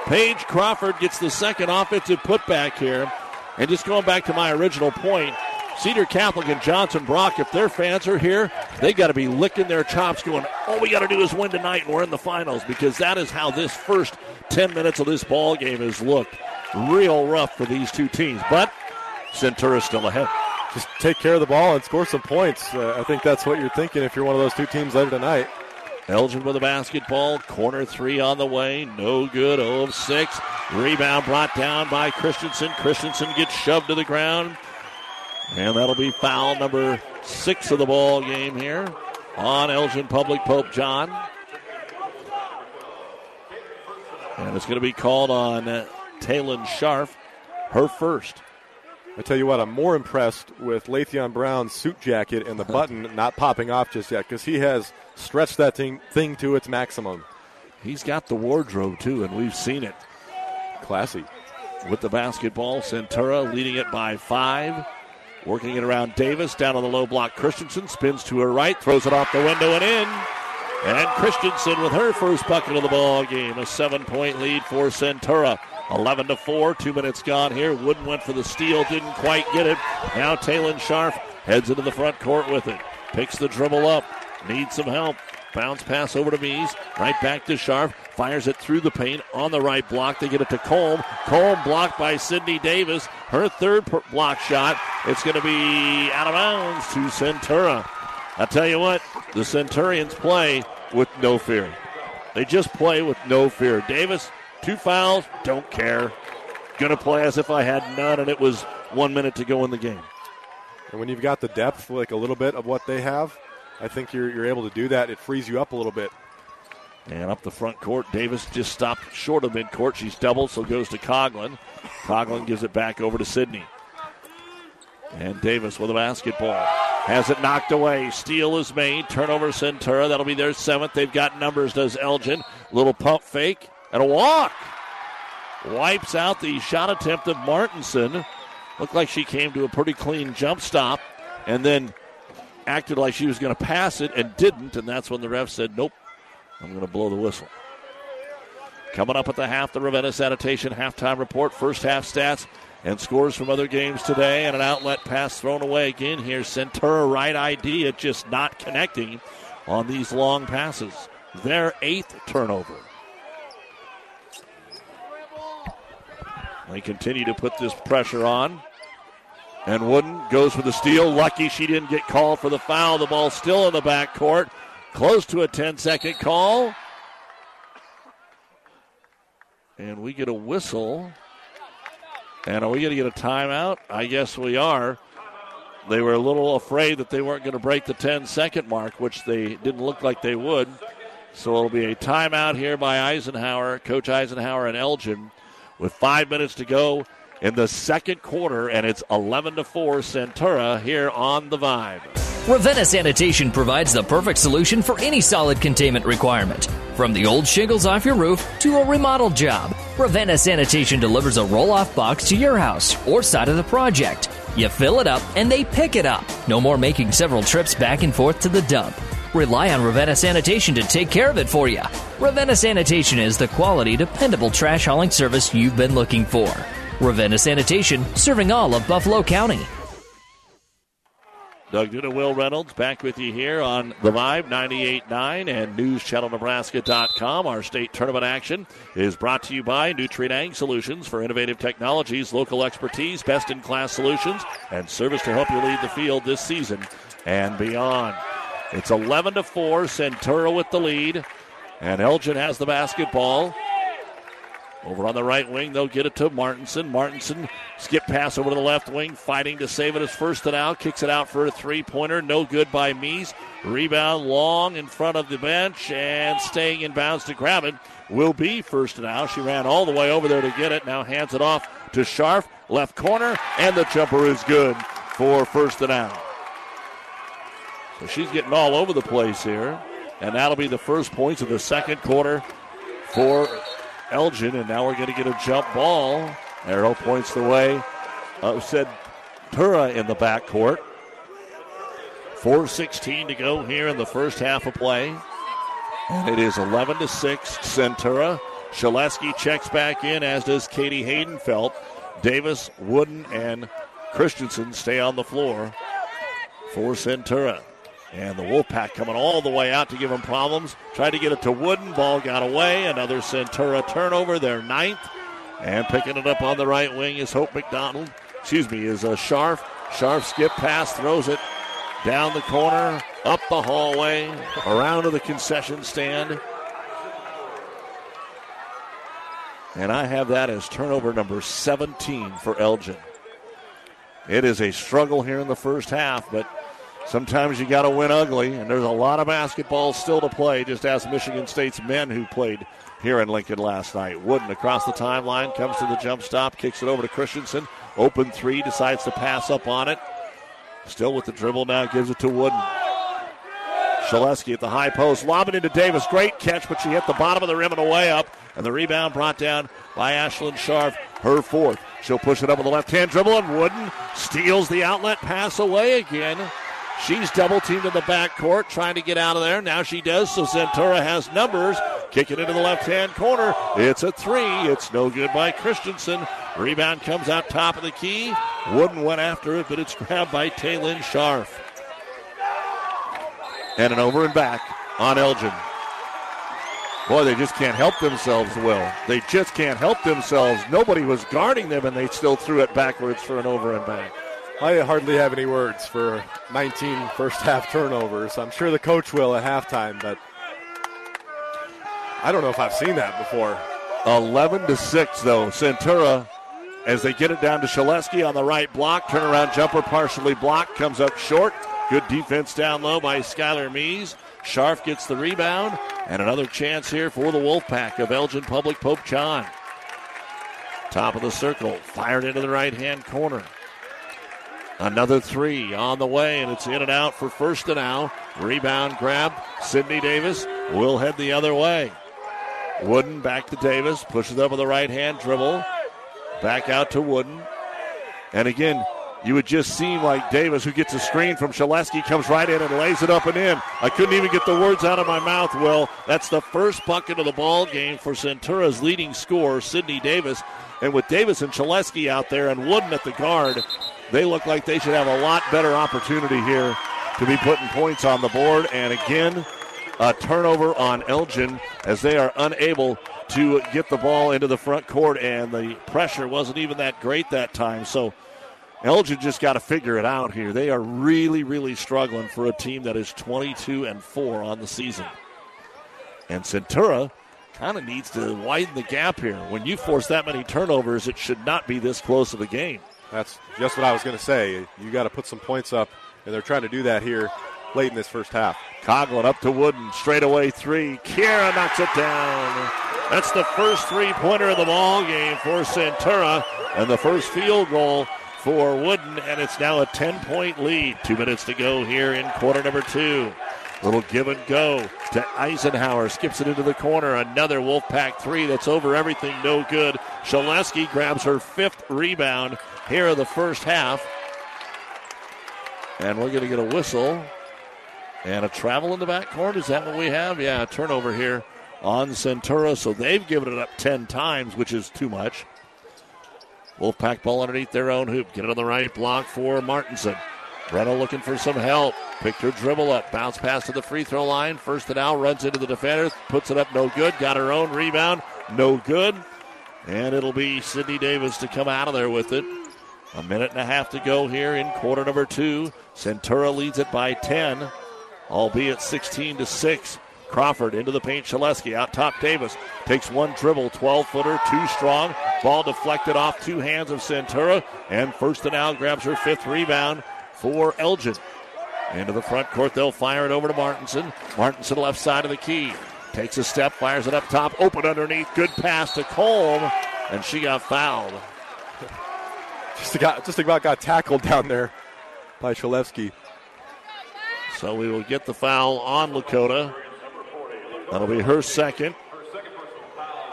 Paige Crawford gets the second offensive putback here. And just going back to my original point, Cedar Catholic and Johnson Brock, if their fans are here, they got to be licking their chops, going, all we got to do is win tonight and we're in the finals because that is how this first 10 minutes of this ball game has looked. Real rough for these two teams, but Centura still ahead just take care of the ball and score some points. Uh, I think that's what you're thinking if you're one of those two teams later tonight. Elgin with a basketball. Corner three on the way. No good. 0 of 6. Rebound brought down by Christensen. Christensen gets shoved to the ground. And that'll be foul number six of the ball game here on Elgin Public Pope John. And it's going to be called on uh, Taylon Scharf, her first. I tell you what, I'm more impressed with Lathion Brown's suit jacket and the <laughs> button not popping off just yet because he has stretched that thing, thing to its maximum. He's got the wardrobe too, and we've seen it. Classy. With the basketball, Centura leading it by five. Working it around Davis down on the low block. Christensen spins to her right, throws it off the window and in. And Christensen with her first bucket of the ball game. A seven point lead for Centura. 11 to 4, two minutes gone here. Wooden went for the steal, didn't quite get it. Now Taylon Scharf heads into the front court with it. Picks the dribble up, needs some help. Bounce pass over to Mees. Right back to Scharf. Fires it through the paint on the right block. They get it to Colm. Colm blocked by Sydney Davis. Her third block shot. It's going to be out of bounds to Centura. I tell you what, the Centurions play with no fear. They just play with no fear. Davis Two fouls, don't care. Gonna play as if I had none, and it was one minute to go in the game. And when you've got the depth, like a little bit of what they have, I think you're, you're able to do that. It frees you up a little bit. And up the front court, Davis just stopped short of midcourt. She's doubled, so goes to Coglin. Coglin gives it back over to Sydney. And Davis with a basketball. Has it knocked away. Steal is made. Turnover Centura. That'll be their seventh. They've got numbers, does Elgin. Little pump fake and a walk. Wipes out the shot attempt of Martinson. Looked like she came to a pretty clean jump stop and then acted like she was going to pass it and didn't. And that's when the ref said, Nope, I'm going to blow the whistle. Coming up at the half, the Ravenna Sanitation halftime report. First half stats and scores from other games today, and an outlet pass thrown away again here. Centura right idea, just not connecting on these long passes. Their eighth turnover. They continue to put this pressure on. And Wooden goes for the steal. Lucky she didn't get called for the foul. The ball still in the back court. Close to a 10 second call. And we get a whistle. And are we going to get a timeout? I guess we are. They were a little afraid that they weren't going to break the 10 second mark, which they didn't look like they would. So it'll be a timeout here by Eisenhower, Coach Eisenhower and Elgin, with five minutes to go in the second quarter, and it's 11 to 4 Centura here on the Vibe. Ravenna Sanitation provides the perfect solution for any solid containment requirement. From the old shingles off your roof to a remodel job, Ravenna Sanitation delivers a roll off box to your house or side of the project. You fill it up and they pick it up. No more making several trips back and forth to the dump. Rely on Ravenna Sanitation to take care of it for you. Ravenna Sanitation is the quality, dependable trash hauling service you've been looking for. Ravenna Sanitation, serving all of Buffalo County. Doug Duda, Will Reynolds back with you here on The Vibe 98.9 and NewsChannelNebraska.com. Our state tournament action is brought to you by Nutrien Ag Solutions for innovative technologies, local expertise, best in class solutions, and service to help you lead the field this season and beyond. It's 11 to 4, Centura with the lead, and Elgin has the basketball. Over on the right wing, they'll get it to Martinson. Martinson skip pass over to the left wing, fighting to save it as Firstenau. Kicks it out for a three pointer. No good by Mees. Rebound long in front of the bench and staying in bounds to grab it will be Firstenau. She ran all the way over there to get it. Now hands it off to Scharf. Left corner, and the jumper is good for Firstenau. So she's getting all over the place here. And that'll be the first points of the second quarter for Elgin, and now we're going to get a jump ball. Arrow points the way. Uh, said Tura in the backcourt. 4.16 to go here in the first half of play. And it is 11 to 6, Centura. Shaleski checks back in, as does Katie Haydenfeld. Davis, Wooden, and Christensen stay on the floor for Centura. And the Wolfpack coming all the way out to give them problems. Tried to get it to Wooden. Ball got away. Another Centura turnover. Their ninth. And picking it up on the right wing is Hope McDonald. Excuse me, is a Scharf. Scharf skip pass, throws it down the corner, up the hallway, around to the concession stand. And I have that as turnover number 17 for Elgin. It is a struggle here in the first half, but sometimes you got to win ugly, and there's a lot of basketball still to play. Just ask Michigan State's men who played here in Lincoln last night. Wooden across the timeline comes to the jump stop, kicks it over to Christensen. Open three, decides to pass up on it. Still with the dribble now, gives it to Wooden. Shaleski at the high post, lobbing into Davis. Great catch, but she hit the bottom of the rim and away up. And the rebound brought down by Ashlyn Scharf, her fourth. She'll push it up with the left hand dribble, and Wooden steals the outlet pass away again. She's double teamed in the backcourt, trying to get out of there. Now she does, so Centura has numbers. Kicking it into the left hand corner. It's a three. It's no good by Christensen. Rebound comes out top of the key. Wooden went after it, but it's grabbed by Taylin Scharf. And an over and back on Elgin. Boy, they just can't help themselves, Will. They just can't help themselves. Nobody was guarding them, and they still threw it backwards for an over and back. I hardly have any words for 19 first half turnovers. I'm sure the coach will at halftime, but I don't know if I've seen that before. 11 to 6, though. Centura, as they get it down to Shaleski on the right block, turnaround jumper partially blocked, comes up short. Good defense down low by Skylar Mees. Scharf gets the rebound, and another chance here for the Wolfpack of Elgin Public Pope John. Top of the circle, fired into the right hand corner. Another three on the way, and it's in and out for Firstenau. Rebound grab. Sydney Davis will head the other way. Wooden back to Davis, pushes up with the right hand dribble. Back out to Wooden. And again, you would just seem like Davis, who gets a screen from Shaleski, comes right in and lays it up and in. I couldn't even get the words out of my mouth. Well, that's the first bucket of the ball game for Centura's leading scorer, Sydney Davis. And with Davis and Shaleski out there and Wooden at the guard, they look like they should have a lot better opportunity here to be putting points on the board. And again, a turnover on Elgin as they are unable to get the ball into the front court, and the pressure wasn't even that great that time. So Elgin just got to figure it out here. They are really, really struggling for a team that is 22 and 4 on the season. And Centura kind of needs to widen the gap here. When you force that many turnovers, it should not be this close of a game. That's just what I was going to say. You got to put some points up, and they're trying to do that here late in this first half. Coglin up to Wooden, straightaway three. Kiera knocks it down. That's the first three pointer of the ball game for Centura, and the first field goal for Wooden, and it's now a 10 point lead. Two minutes to go here in quarter number two. Little give and go to Eisenhower. Skips it into the corner. Another Wolfpack three that's over everything. No good. Shaleski grabs her fifth rebound here in the first half. And we're going to get a whistle and a travel in the backcourt. Is that what we have? Yeah, turnover here on Centura. So they've given it up 10 times, which is too much. Wolfpack ball underneath their own hoop. Get it on the right block for Martinson. Brenna looking for some help. Picked her dribble up. Bounce pass to the free throw line. Firstenau. Runs into the defender. Puts it up. No good. Got her own rebound. No good. And it'll be Sydney Davis to come out of there with it. A minute and a half to go here in quarter number two. Centura leads it by 10, albeit 16 to 6. Crawford into the paint. Shaleski out top. Davis takes one dribble, 12 footer, too strong. Ball deflected off two hands of Centura. And Firstenau grabs her fifth rebound for Elgin. Into the front court, they'll fire it over to Martinson. Martinson left side of the key. Takes a step, fires it up top, open underneath. Good pass to Colm, and she got fouled. <laughs> Just about, just about got tackled down there by Shaleski. So we will get the foul on Lakota. That'll be her second.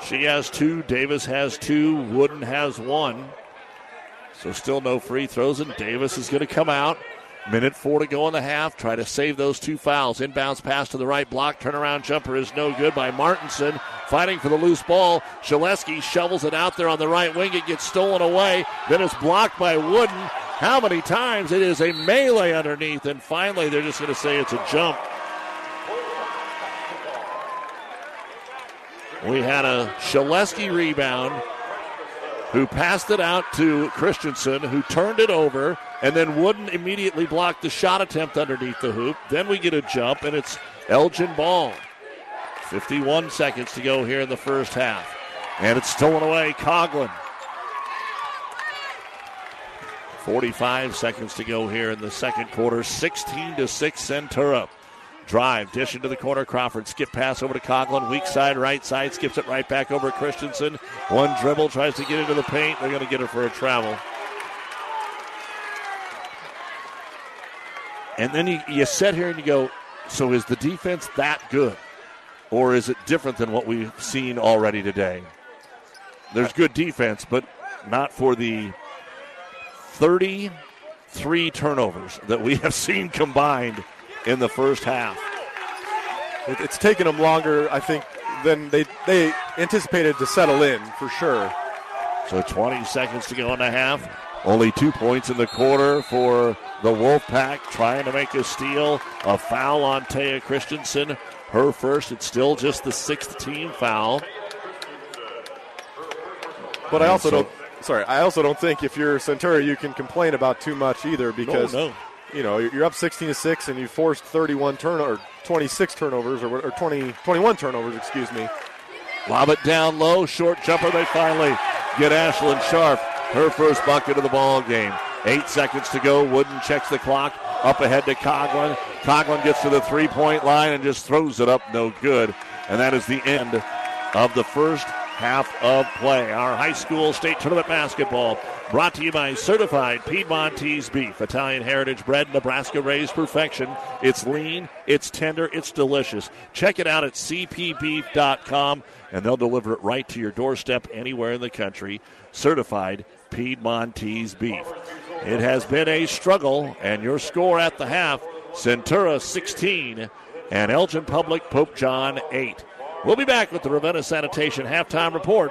She has two. Davis has two. Wooden has one. So still no free throws, and Davis is going to come out. Minute four to go in the half. Try to save those two fouls. Inbounds pass to the right block. Turnaround jumper is no good by Martinson. Fighting for the loose ball. Shaleski shovels it out there on the right wing. It gets stolen away. Then it's blocked by Wooden. How many times? It is a melee underneath, and finally they're just going to say it's a jump. We had a Shaleski rebound who passed it out to Christensen, who turned it over, and then Wooden immediately block the shot attempt underneath the hoop. Then we get a jump, and it's Elgin ball. 51 seconds to go here in the first half. And it's stolen away. Coglin. 45 seconds to go here in the second quarter. 16 to 6 Centura. Drive, dish into the corner. Crawford skip pass over to Coglin. Weak side, right side, skips it right back over Christensen. One dribble, tries to get into the paint. They're going to get her for a travel. And then you, you sit here and you go, so is the defense that good? Or is it different than what we've seen already today? There's good defense, but not for the 33 turnovers that we have <laughs> seen combined in the first half. It's taken them longer, I think, than they they anticipated to settle in for sure. So 20 seconds to go in the half. Only two points in the quarter for the Wolfpack, trying to make a steal. A foul on Taya Christensen. Her first. It's still just the sixth team foul. But I also so, don't. Sorry, I also don't think if you're Centura, you can complain about too much either because no, no you know, you're up 16 to 6 and you forced 31 turnovers, 26 turnovers, or, or 20, 21 turnovers, excuse me. Lob it down low, short jumper. They finally get Ashlyn Scharf, her first bucket of the ball game. Eight seconds to go. Wooden checks the clock. Up ahead to Coglin. Coglin gets to the three point line and just throws it up. No good. And that is the end of the first half of play. Our high school state tournament basketball brought to you by certified Piedmontese beef, Italian heritage bred, Nebraska raised perfection. It's lean, it's tender, it's delicious. Check it out at cpbeef.com and they'll deliver it right to your doorstep anywhere in the country. Certified Piedmontese beef. It has been a struggle, and your score at the half Centura 16 and Elgin Public Pope John 8. We'll be back with the Ravenna Sanitation halftime report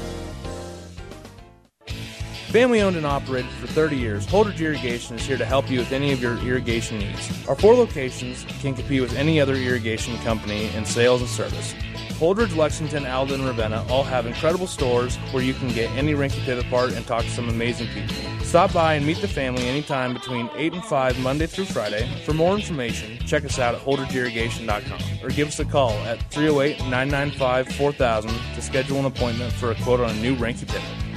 Family owned and operated for 30 years, Holdrege Irrigation is here to help you with any of your irrigation needs. Our four locations can compete with any other irrigation company in sales and service. Holdrege, Lexington, Alden, and Ravenna all have incredible stores where you can get any Reinke Pivot part and talk to some amazing people. Stop by and meet the family anytime between 8 and 5 Monday through Friday. For more information, check us out at holdregeirrigation.com or give us a call at 308 995 4000 to schedule an appointment for a quote on a new Reinke Pivot.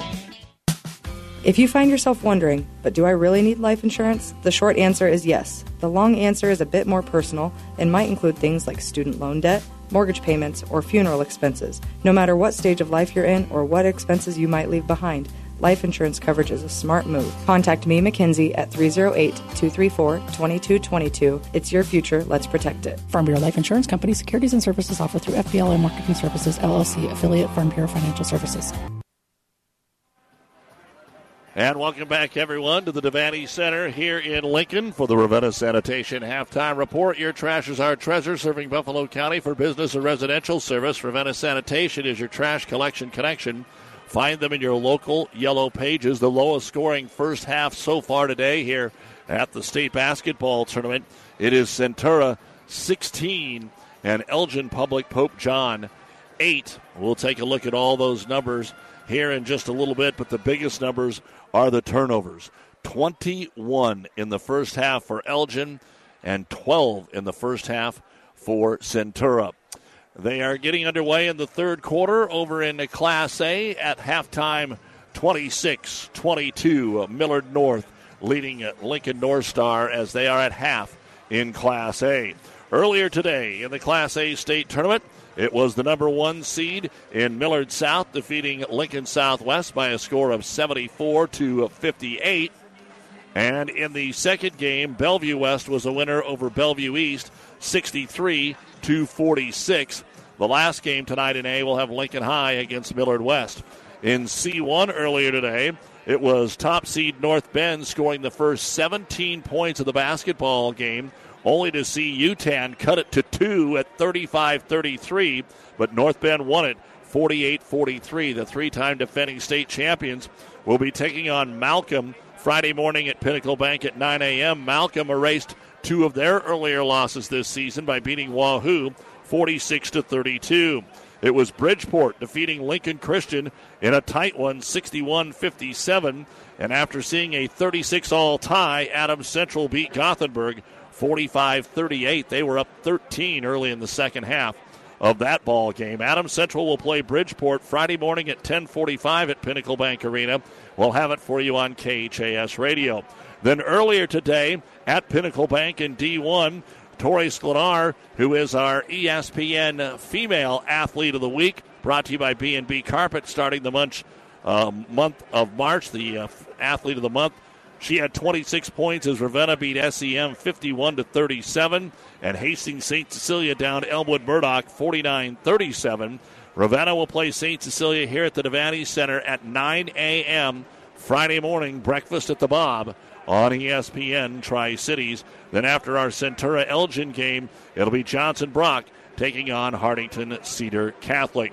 If you find yourself wondering, but do I really need life insurance? The short answer is yes. The long answer is a bit more personal and might include things like student loan debt, mortgage payments, or funeral expenses. No matter what stage of life you're in or what expenses you might leave behind, life insurance coverage is a smart move. Contact me, Mackenzie, at 308 234 2222. It's your future. Let's protect it. Farm Bureau Life Insurance Company securities and services offered through FBLA Marketing Services, LLC, affiliate Farm Bureau Financial Services. And welcome back, everyone, to the Devaney Center here in Lincoln for the Ravenna Sanitation Halftime Report. Your trash is our treasure, serving Buffalo County for business and residential service. Ravenna Sanitation is your trash collection connection. Find them in your local yellow pages. The lowest scoring first half so far today here at the state basketball tournament. It is Centura 16 and Elgin Public Pope John 8. We'll take a look at all those numbers here in just a little bit, but the biggest numbers are the turnovers 21 in the first half for Elgin and 12 in the first half for Centura. They are getting underway in the third quarter over in Class A at halftime 26 22. Millard North leading Lincoln North Star as they are at half in Class A. Earlier today in the Class A state tournament, it was the number one seed in Millard South, defeating Lincoln Southwest by a score of 74 to 58. And in the second game, Bellevue West was a winner over Bellevue East, 63 to 46. The last game tonight in A will have Lincoln High against Millard West. In C1 earlier today, it was top seed North Bend scoring the first 17 points of the basketball game only to see Yutan cut it to two at 35 33. But North Bend won it 48 43. The three time defending state champions will be taking on Malcolm Friday morning at Pinnacle Bank at 9 a.m. Malcolm erased two of their earlier losses this season by beating Wahoo 46 to 32. It was Bridgeport defeating Lincoln Christian in a tight one, 61 57. And after seeing a 36 all tie, Adams Central beat Gothenburg 45 38. They were up 13 early in the second half of that ball game. Adams Central will play Bridgeport Friday morning at 10:45 at Pinnacle Bank Arena. We'll have it for you on KHAS Radio. Then earlier today at Pinnacle Bank in D1, Tori Sklenar, who is our ESPN Female Athlete of the Week, brought to you by B&B Carpet, starting the month, uh, month of March, the uh, Athlete of the Month she had 26 points as Ravenna beat SEM 51 to 37, and Hastings St. Cecilia down Elmwood Murdock 49 37. Ravenna will play St. Cecilia here at the Devaney Center at 9 a.m. Friday morning. Breakfast at the Bob on ESPN Tri Cities. Then after our Centura Elgin game, it'll be Johnson Brock taking on Hartington Cedar Catholic.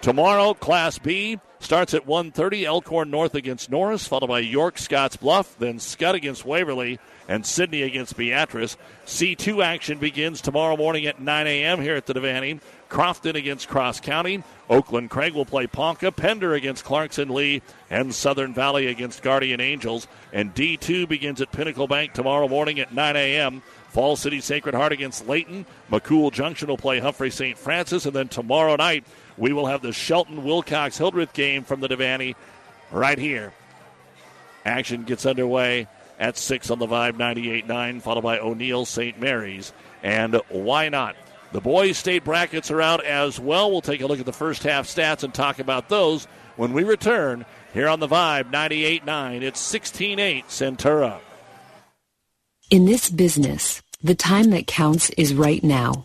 Tomorrow, Class B starts at 1.30. Elkhorn North against Norris, followed by York Scotts Bluff, then Skutt against Waverly, and Sidney against Beatrice. C2 action begins tomorrow morning at 9 a.m. here at the Devaney. Crofton against Cross County. Oakland Craig will play Ponca. Pender against Clarkson Leigh. And Southern Valley against Guardian Angels. And D2 begins at Pinnacle Bank tomorrow morning at 9 a.m. Falls City Sacred Heart against Leyton. McCool Junction will play Humphrey St. Francis. And then tomorrow night, we will have the Shelton Wilcox Hildreth game from the Devaney right here. Action gets underway at 6 on the Vibe 98.9, followed by O'Neill St. Mary's. And why not? The boys' state brackets are out as well. We'll take a look at the first half stats and talk about those when we return here on the Vibe 98.9. It's 16 8 Centura. In this business, the time that counts is right now.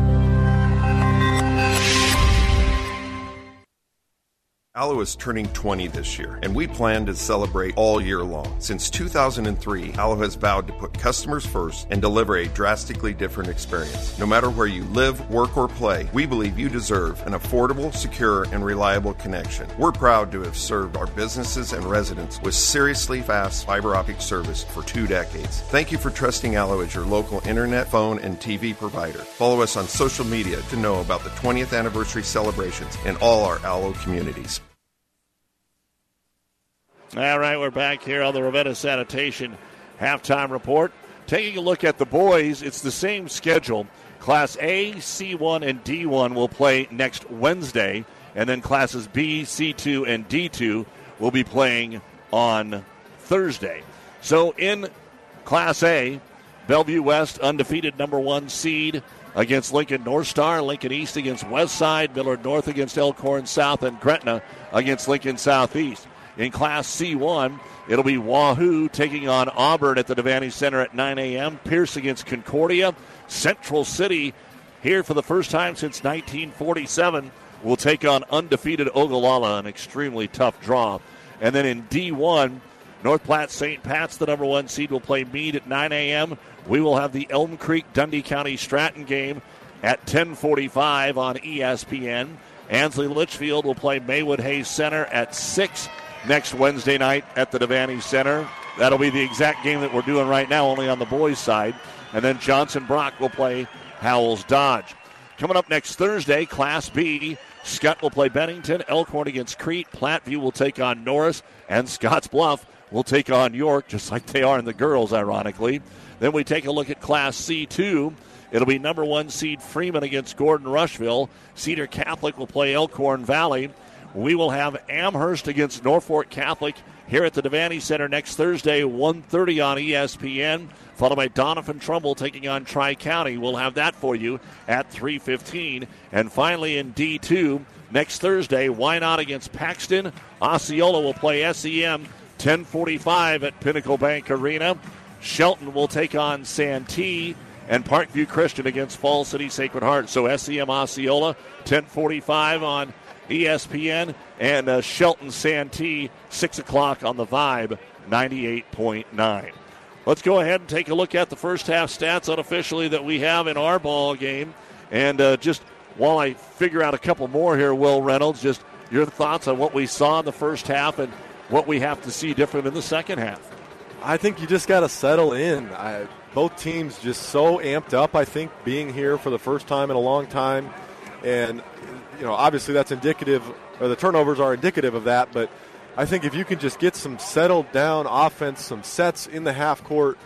Allo is turning 20 this year, and we plan to celebrate all year long. Since 2003, Allo has vowed to put customers first and deliver a drastically different experience. No matter where you live, work, or play, we believe you deserve an affordable, secure, and reliable connection. We're proud to have served our businesses and residents with seriously fast fiber optic service for two decades. Thank you for trusting Allo as your local internet, phone, and TV provider. Follow us on social media to know about the 20th anniversary celebrations in all our Allo communities. All right, we're back here on the Ravenna Sanitation halftime report. Taking a look at the boys, it's the same schedule. Class A, C1, and D1 will play next Wednesday, and then classes B, C2, and D2 will be playing on Thursday. So in Class A, Bellevue West, undefeated number one seed against Lincoln North Star, Lincoln East against West Side, Millard North against Elkhorn South, and Gretna against Lincoln Southeast. In Class C1, it'll be Wahoo taking on Auburn at the Devaney Center at 9 a.m. Pierce against Concordia. Central City, here for the first time since 1947, will take on undefeated Ogallala, an extremely tough draw. And then in D1, North Platte St. Pat's, the number one seed, will play Mead at 9 a.m. We will have the Elm Creek Dundy County Stratton game at 10:45 on ESPN. Ansley Litchfield will play Maywood Hayes Center at 6 next Wednesday night at the Devaney Center. That'll be the exact game that we're doing right now, only on the boys' side. And then Johnson Brock will play Howells Dodge. Coming up next Thursday, Class B, Skutt will play Bennington, Elkhorn against Crete, Platteview will take on Norris, and Scotts Bluff will take on York, just like they are in the girls, ironically. Then we take a look at Class C2. It'll be number one seed Freeman against Gordon Rushville. Cedar Catholic will play Elkhorn Valley. We will have Amherst against Norfolk Catholic here at the Devaney Center next Thursday, 1.30 on ESPN, followed by Doniphan Trumbull taking on Tri-County. We'll have that for you at 3.15. And finally in D2, next Thursday, Wynot against Paxton? Osceola will play SEM 1045 at Pinnacle Bank Arena. Shelton will take on Santee and Parkview Christian against Falls City Sacred Heart. So SEM Osceola 1045 on ESPN, and uh, Shelton Santee, 6 o'clock on the Vibe 98.9. Let's go ahead and take a look at the first half stats unofficially that we have in our ball game. And uh, just while I figure out a couple more here, Will Reynolds, just your thoughts on what we saw in the first half and what we have to see different in the second half. I think you just got to settle in. I, both teams just so amped up, I think, being here for the first time in a long time. And you know, obviously that's indicative, or the turnovers are indicative of that. But I think if you can just get some settled down offense, some sets in the half court,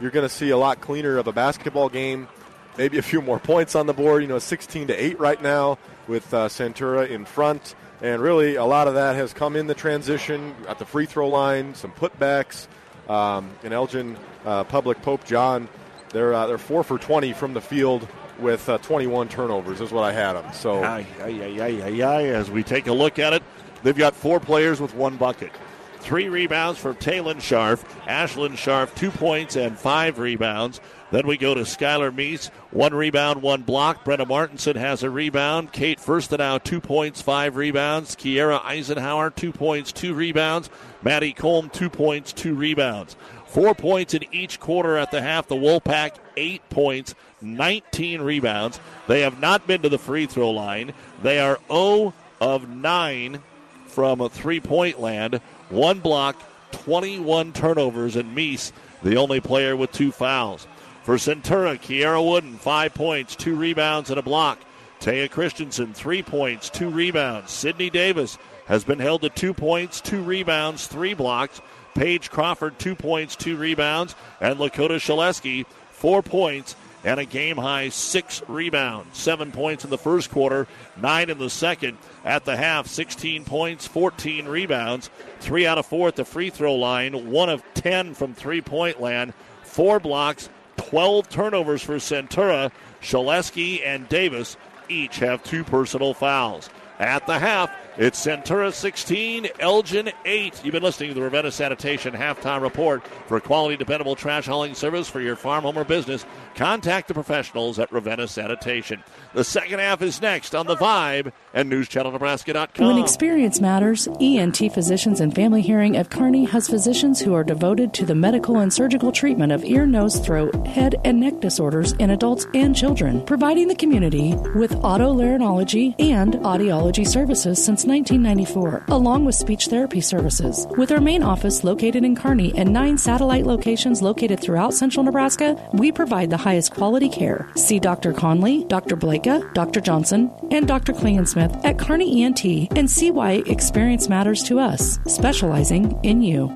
you're going to see a lot cleaner of a basketball game. Maybe a few more points on the board. You know, 16 to eight right now with uh, Centura in front, and really a lot of that has come in the transition at the free throw line, some putbacks. Um, and Elgin uh, Public Pope John, they're uh, they're four for 20 from the field with uh, 21 turnovers is what I had them. So, aye, aye, aye, aye, as we take a look at it, they've got four players with one bucket. Three rebounds for Taylon Scharf. Ashlyn Scharf, two points and five rebounds. Then we go to Skylar Meese, one rebound, one block. Brenna Martinson has a rebound. Kate Firstenau, two points, five rebounds. Kiera Eisenhower, two points, two rebounds. Maddie Colm, two points, two rebounds. Four points in each quarter at the half. The Wolfpack, eight points, 19 rebounds. They have not been to the free throw line. They are 0 of 9 from a three point land. One block, 21 turnovers, and Meese, the only player with two fouls. For Centura, Kiera Wooden, five points, two rebounds, and a block. Taya Christensen, three points, two rebounds. Sydney Davis has been held to two points, two rebounds, three blocks. Paige Crawford, two points, two rebounds. And Lakota Shaleski, four points and a game high six rebounds. Seven points in the first quarter, nine in the second. At the half, 16 points, 14 rebounds. Three out of four at the free throw line, one of 10 from three point land, four blocks, 12 turnovers for Centura. Shaleski and Davis each have two personal fouls. At the half, it's Centura 16, Elgin 8. You've been listening to the Ravenna Sanitation halftime report for quality, dependable trash hauling service for your farm, home, or business. Contact the professionals at Ravenna Sanitation. The second half is next on The Vibe and NewsChannelNebraska.com. When experience matters, ENT Physicians and Family Hearing of Kearney has physicians who are devoted to the medical and surgical treatment of ear, nose, throat, head, and neck disorders in adults and children, providing the community with otolaryngology and audiology services since 1994, along with speech therapy services. With our main office located in Kearney and nine satellite locations located throughout central Nebraska, we provide the highest quality care. See Dr. Conley, Dr. Blakea, Dr. Johnson, and Dr. Klingensmith at Kearney ENT and see why experience matters to us, specializing in you.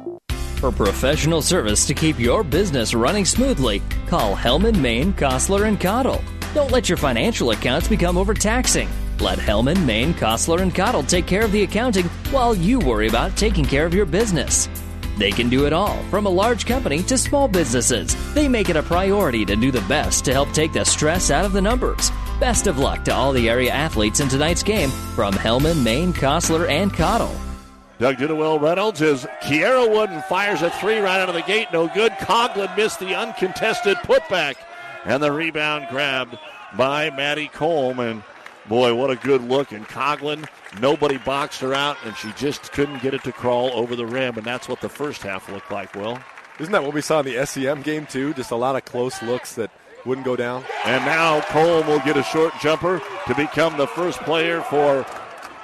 For professional service to keep your business running smoothly, call Hellman, Maine, Kostler, and Cottle. Don't let your financial accounts become overtaxing. Let Hellman, Maine, Kostler, and Cottle take care of the accounting while you worry about taking care of your business. They can do it all, from a large company to small businesses. They make it a priority to do the best to help take the stress out of the numbers. Best of luck to all the area athletes in tonight's game from Hellman, Maine, Kostler, and Cottle. Doug Will Reynolds as Kiera Wooden fires a three right out of the gate. No good. Conklin missed the uncontested putback. And the rebound grabbed by Maddie Colm. Boy, what a good look. And Coglin, Nobody boxed her out, and she just couldn't get it to crawl over the rim, and that's what the first half looked like, Will. Isn't that what we saw in the SEM game, too? Just a lot of close looks that wouldn't go down. And now Cole will get a short jumper to become the first player for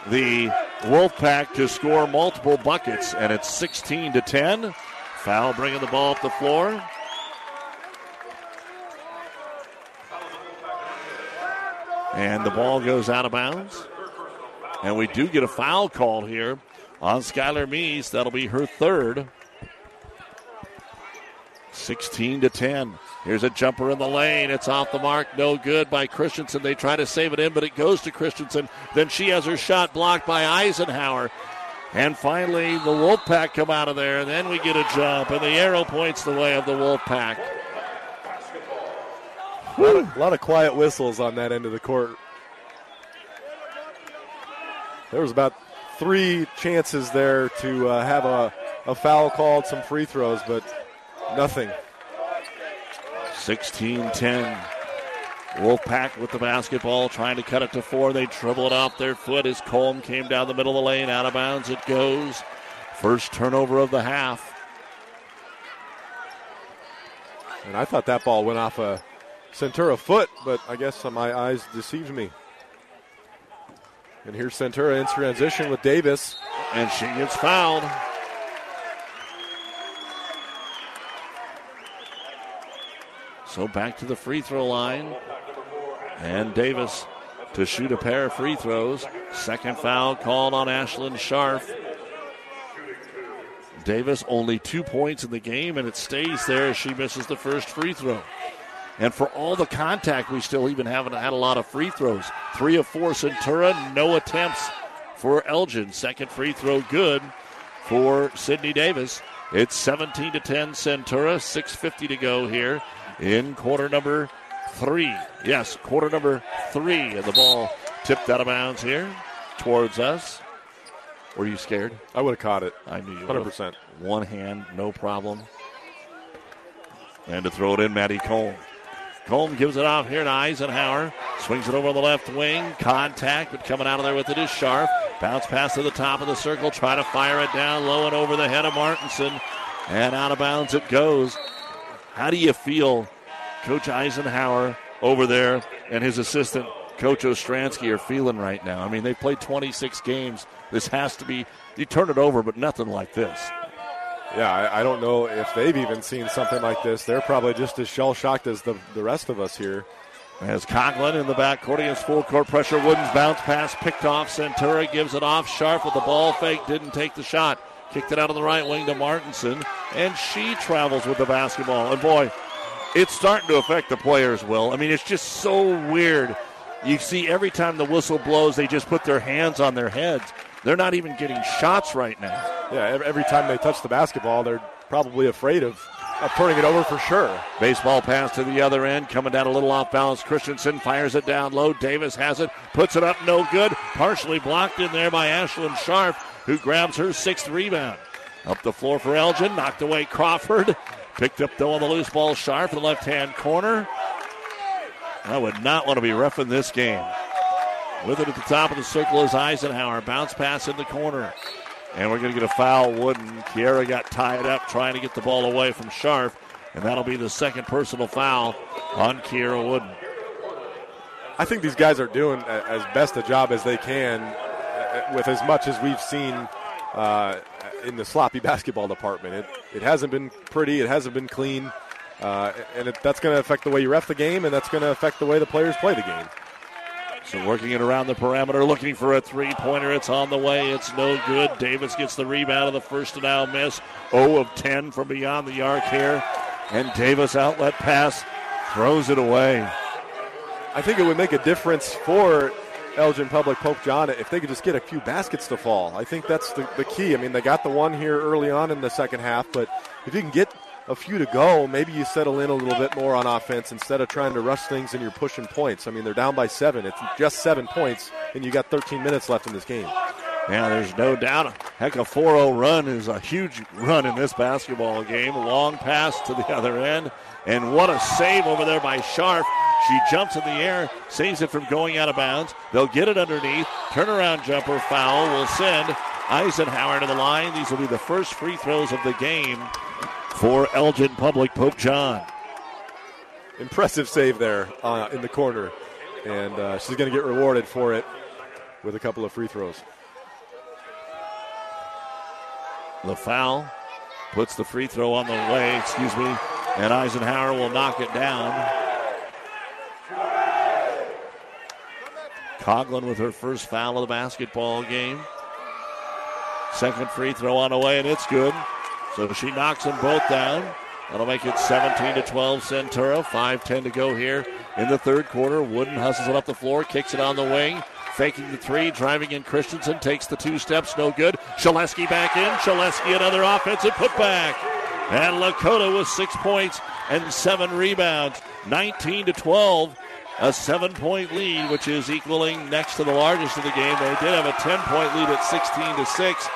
the Wolfpack to score multiple buckets, and it's 16 to 10. Foul bringing the ball up the floor. And the ball goes out of bounds. And we do get a foul call here on Skylar Meese. That'll be her third. 16 to 10. Here's a jumper in the lane. It's off the mark. No good by Christensen. They try to save it in, but it goes to Christensen. Then she has her shot blocked by Eisenhower. And finally, the Wolfpack come out of there. And then we get a jump, and the arrow points the way of the Wolfpack. A lot, of, a lot of quiet whistles on that end of the court there was about three chances there to uh, have a, a foul called, some free throws, but nothing. 16 10. Wolfpack with the basketball, trying to cut it to four. They dribble it off their foot as Colm came down the middle of the lane. Out of bounds it goes. First turnover of the half. And I thought that ball went off a Centura foot, but I guess my eyes deceived me. And here's Centura in transition with Davis. And she gets fouled. So back to the free throw line. And Davis to shoot a pair of free throws. Second foul called on Ashlyn Scharf. Davis only two points in the game, and it stays there as she misses the first free throw. And for all the contact, we still even haven't had a lot of free throws. Three of four Centura, no attempts for Elgin. Second free throw good for Sydney Davis. It's 17 to 10 Centura, 6.50 to go here in quarter number three. Yes, quarter number three. And the ball tipped out of bounds here towards us. Were you scared? I would have caught it. I knew you 100%. One hand, no problem. And to throw it in, Maddie Cole. Colm gives it off here to Eisenhower. Swings it over the left wing. Contact, but coming out of there with it is Scharf. Bounce pass to the top of the circle. Try to fire it down low and over the head of Martinson. And out of bounds it goes. How do you feel, Coach Eisenhower over there and his assistant, Coach Ostransky, are feeling right now? I mean, they played 26 games. This has to be, you turn it over, but nothing like this. Yeah, I, I don't know if they've even seen something like this. They're probably just as shell shocked as the, the rest of us here. As Conklin in the backcourt against full court pressure, Wooden's bounce pass picked off. Centura gives it off. Scharf with the ball fake, didn't take the shot. Kicked it out of the right wing to Martinson, and she travels with the basketball. And boy, it's starting to affect the players, Will. I mean, it's just so weird. You see every time the whistle blows, they just put their hands on their heads. They're not even getting shots right now. Yeah, every time they touch the basketball, they're probably afraid of, of turning it over for sure. Baseball pass to the other end, coming down a little off balance. Christensen fires it down low. Davis has it, puts it up, no good. Partially blocked in there by Ashlyn Scharf, who grabs her sixth rebound. Up the floor for Elgin, knocked away Crawford. Picked up though on the loose ball, Scharf in the left hand corner. I would not want to be roughing this game. With it at the top of the circle is Eisenhower. Bounce pass in the corner. And we're going to get a foul. Wooden. Kiera got tied up trying to get the ball away from Scharf. And that'll be the second personal foul on Kiera Wooden. I think these guys are doing as best a job as they can uh, with as much as we've seen uh, in the sloppy <laughs> basketball department. It, it hasn't been pretty, it hasn't been clean, uh, and it, that's going to affect the way you ref the game, and that's going to affect the way the players play the game. So working it around the perimeter, looking for a three pointer. It's on the way. It's no good. Davis gets the rebound of the Firstenau miss. 0 of 10 from beyond the arc here. And Davis outlet pass throws it away. I think it would make a difference for Elgin Public Pope John if they could just get a few baskets to fall. I think that's the, the key. I mean, they got the one here early on in the second half, but if you can get a few to go, maybe you settle in a little bit more on offense instead of trying to rush things and you're pushing points. I mean, they're down by seven. It's just seven points, and you got 13 minutes left in this game. Yeah, there's no doubt. Heck, a 4 0 run is a huge run in this basketball game. Long pass to the other end. And what a save over there by Scharf. She jumps in the air, saves it from going out of bounds. They'll get it underneath. Turnaround jumper foul will send Eisenhower to the line. These will be the first free throws of the game for Elgin Public Pope John. Impressive save there uh, in the corner. And uh, she's going to get rewarded for it with a couple of free throws. The foul puts the free throw on the way, excuse me, and Eisenhower will knock it down. Coglin with her first foul of the basketball game. Second free throw on the way, and it's good. So she knocks them both down. That'll make it 17 to 12 Centura. 5-10 to go here in the third quarter. Wooden hustles it up the floor, kicks it on the wing. Faking the three, driving in Christensen, takes the two steps, no good. Shaleski back in. Shaleski another offensive putback. And Lakota with six points and seven rebounds. 19 to 12. A seven point lead, which is equaling next to the largest of the game. They did have a 10 point lead at 16 to 6.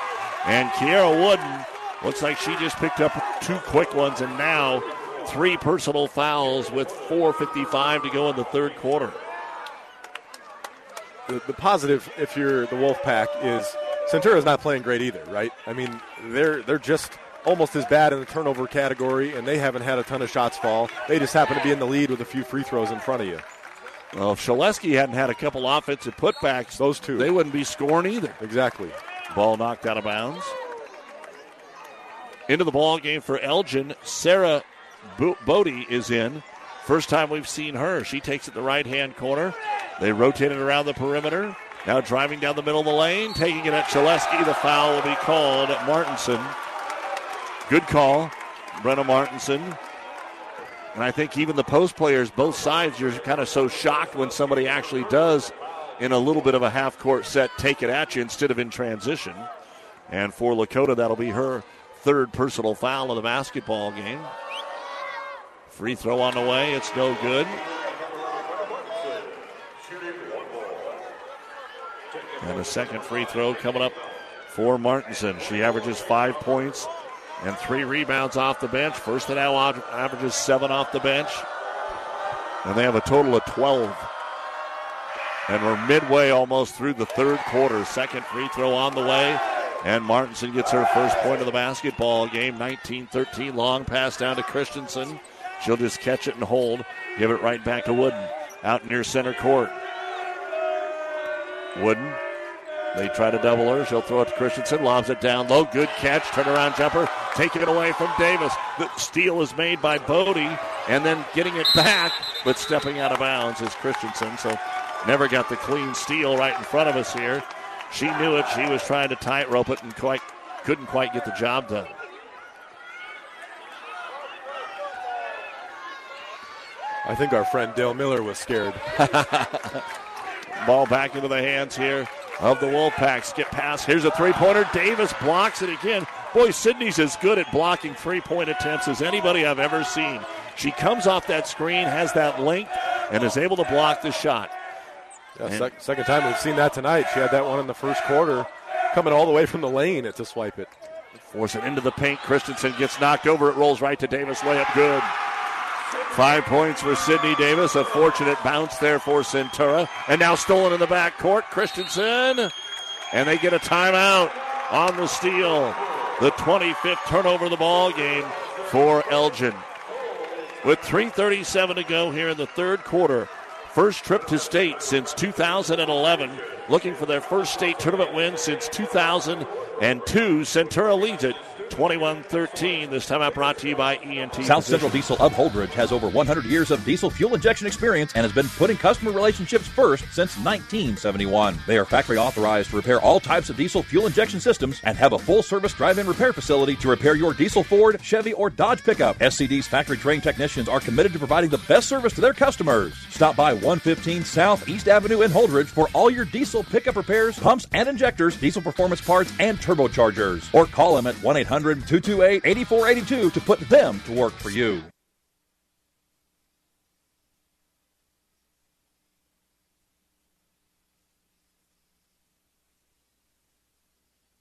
And Kiera Wooden looks like she just picked up two quick ones and now three personal fouls with 4.55 to go in the third quarter. The, the positive, if you're the Wolfpack, is Centura's not playing great either, right? I mean, they're they're just almost as bad in the turnover category, and they haven't had a ton of shots fall. They just happen to be in the lead with a few free throws in front of you. Well, if Shaleski hadn't had a couple offensive putbacks, those two, they wouldn't be scoring either. Exactly. Ball knocked out of bounds. Into the ball game for Elgin. Sarah Bodie is in. First time we've seen her. She takes it the right hand corner. They rotate it around the perimeter. Now driving down the middle of the lane, taking it at Shaleski. The foul will be called at Martinson. Good call, Brenna Martinson. And I think even the post players, both sides, you're kind of so shocked when somebody actually does, in a little bit of a half court set, take it at you instead of in transition. And for Lakota, that'll be her third personal foul of the basketball game. Free throw on the way. It's no good. And a second free throw coming up for Martinson. She averages five points and three rebounds off the bench. Firstenau averages seven off the bench. And they have a total of 12. And we're midway almost through the third quarter. Second free throw on the way. And Martinson gets her first point of the basketball game. 19 13 long pass down to Christensen. She'll just catch it and hold. Give it right back to Wooden. Out near center court. Wooden. They try to double her. She'll throw it to Christensen. Lobs it down low. Good catch. Turnaround jumper. Taking it away from Davis. The steal is made by Bodie. And then getting it back, but stepping out of bounds is Christensen. So never got the clean steal right in front of us here. She knew it. She was trying to tightrope it and quite couldn't quite get the job done. I think our friend Dale Miller was scared. <laughs> Ball back into the hands here of the Wolfpack. Skip past. Here's a three pointer. Davis blocks it again. Boy, Sydney's as good at blocking three point attempts as anybody I've ever seen. She comes off that screen, has that length, and is able to block the shot. Yeah, sec- second time we've seen that tonight. She had that one in the first quarter, coming all the way from the lane to swipe it. Force it into the paint. Christensen gets knocked over. It rolls right to Davis. Layup good. Five points for Sydney Davis. A fortunate bounce there for Centura. And now stolen in the back court. Christensen. And they get a timeout on the steal. The 25th turnover of the ball game for Elgin. With 3.37 to go here in the third quarter. First trip to state since 2011. Looking for their first state tournament win since 2002. Centura leads it 21 13. This time out brought to you by ENT. South Central Diesel of Holdrege has over 100 years of diesel fuel injection experience and has been putting customer relationships first since 1971. They are factory authorized to repair all types of diesel fuel injection systems and have a full service drive in repair facility to repair your diesel Ford, Chevy, or Dodge pickup. SCD's factory trained technicians are committed to providing the best service to their customers. Stop by 115 South East Avenue in Holdrege for all your diesel pickup repairs, pumps and injectors, diesel performance parts, and turbochargers. Or call them at 1 800 228 8482 to put them to work for you.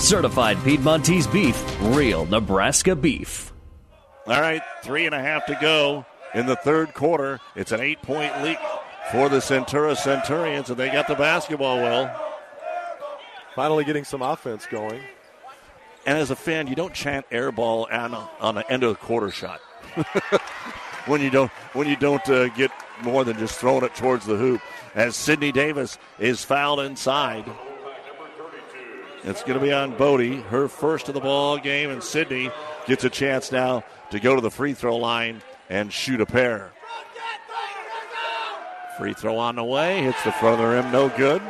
Certified Piedmontese beef, real Nebraska beef. All right, three and a half to go in the third quarter. It's an eight point lead for the Centura Centurions, and they got the basketball well. Finally getting some offense going. And as a fan, you don't chant air ball on, on the end of the quarter shot. <laughs> when you don't when you don't uh, get more than just throwing it towards the hoop. As Sydney Davis is fouled inside. It's going to be on Bodie, her first of the ball game, and Sydney gets a chance now to go to the free throw line and shoot a pair. Free throw on the way, hits the front of the rim, no good.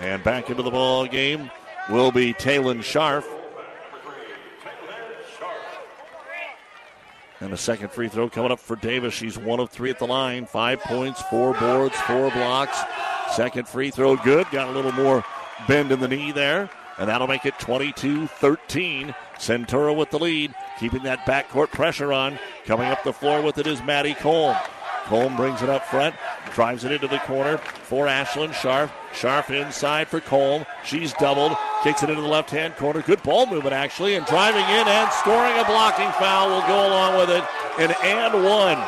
And back into the ball game will be Taylon Scharf. And a second free throw coming up for Davis. She's one of three at the line. Five points, four boards, four blocks. Second free throw good. Got a little more bend in the knee there. And that'll make it 22 13. Centura with the lead, keeping that backcourt pressure on. Coming up the floor with it is Maddie Cole. Cole brings it up front, drives it into the corner for Ashlyn Scharf. Scharf inside for Cole. She's doubled, kicks it into the left hand corner. Good ball movement, actually, and driving in and scoring a blocking foul will go along with it. An and one.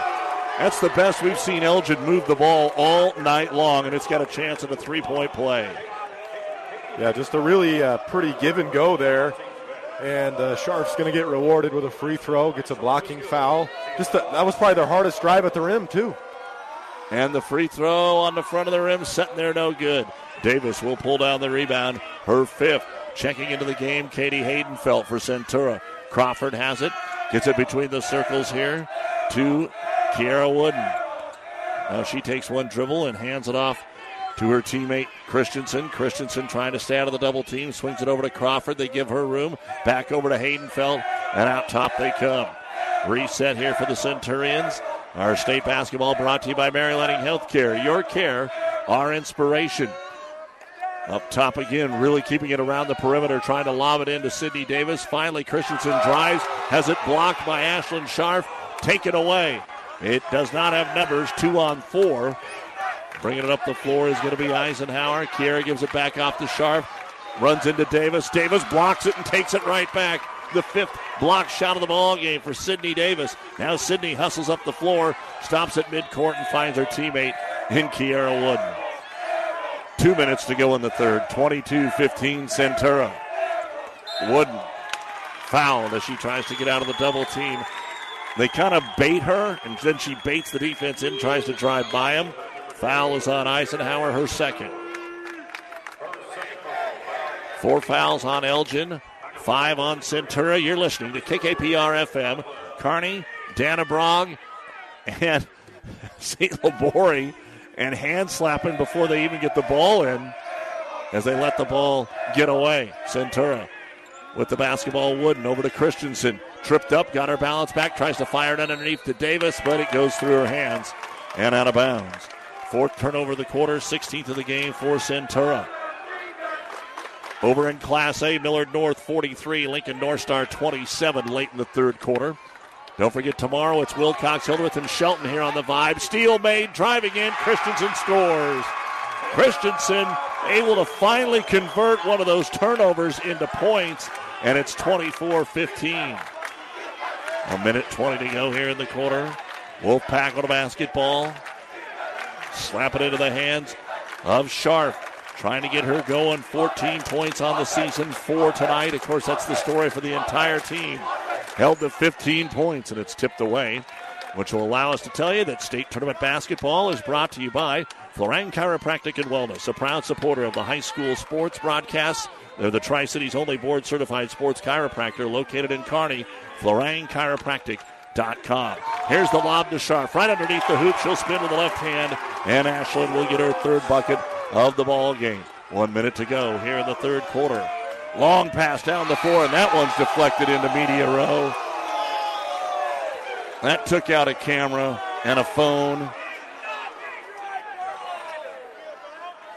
That's the best we've seen Elgin move the ball all night long, and it's got a chance at a three point play. Yeah, just a really uh, pretty give and go there. And uh, Scharf's going to get rewarded with a free throw, gets a blocking foul. Just that was probably their hardest drive at the rim, too. And the free throw on the front of the rim, setting there, no good. Davis will pull down the rebound, her fifth. Checking into the game, Katie Haydenfeld for Centura. Crawford has it, gets it between the circles here to Kiera Wooden. Now she takes one dribble and hands it off to her teammate Christensen. Christensen trying to stay out of the double team, swings it over to Crawford. They give her room. Back over to Haydenfeld, and out top they come. Reset here for the Centurions. Our state basketball brought to you by Mary Lanning Healthcare. Your care, our inspiration. Up top again, really keeping it around the perimeter, trying to lob it into Sydney Davis. Finally, Christensen drives, has it blocked by Ashlyn Scharf. Take it away. It does not have numbers, two on four. Bringing it up the floor is going to be Eisenhower. Kiera gives it back off to Scharf. Runs into Davis. Davis blocks it and takes it right back. The fifth block shot of the ball game for Sydney Davis. Now Sydney hustles up the floor, stops at midcourt, and finds her teammate in Kiera Wooden. Two minutes to go in the third. 22 15 Centura. Wooden fouled as she tries to get out of the double team. They kind of bait her, and then she baits the defense in, tries to drive by him. Foul is on Eisenhower, her second. Four fouls on Elgin, five on Centura. You're listening to KKPR FM. Kearney, Dannebrog, and <laughs> St. Libory, and hand slapping before they even get the ball in as they let the ball get away. Centura with the basketball wooden over to Christensen. Tripped up, got her balance back, tries to fire it underneath to Davis, but it goes through her hands and out of bounds. Fourth turnover of the quarter, 16th of the game for Centura. Over in Class A, Millard North 43, Lincoln North Star 27 late in the third quarter. Don't forget tomorrow it's Wilcox, Hildreth, and Shelton here on the Vibe. Steal made, driving in, Christensen scores. Christensen able to finally convert one of those turnovers into points, and it's 24 15. A minute 20 to go here in the quarter. Wolfpack on a basketball. Slap it into the hands of Scharf. Trying to get her going. 14 points on the season, four tonight. Of course, that's the story for the entire team. Held to 15 points, and it's tipped away, which will allow us to tell you that state tournament basketball is brought to you by Florang Chiropractic and Wellness, a proud supporter of the high school sports broadcasts. They're the Tri Cities only board certified sports chiropractor located in Kearney. Florang Chiropractic Com. Here's the lob to Scharf. Right underneath the hoop. She'll spin with the left hand, and Ashlyn will get her third bucket of the ball game. One minute to go here in the third quarter. Long pass down the floor, and that one's deflected into media row. That took out a camera and a phone.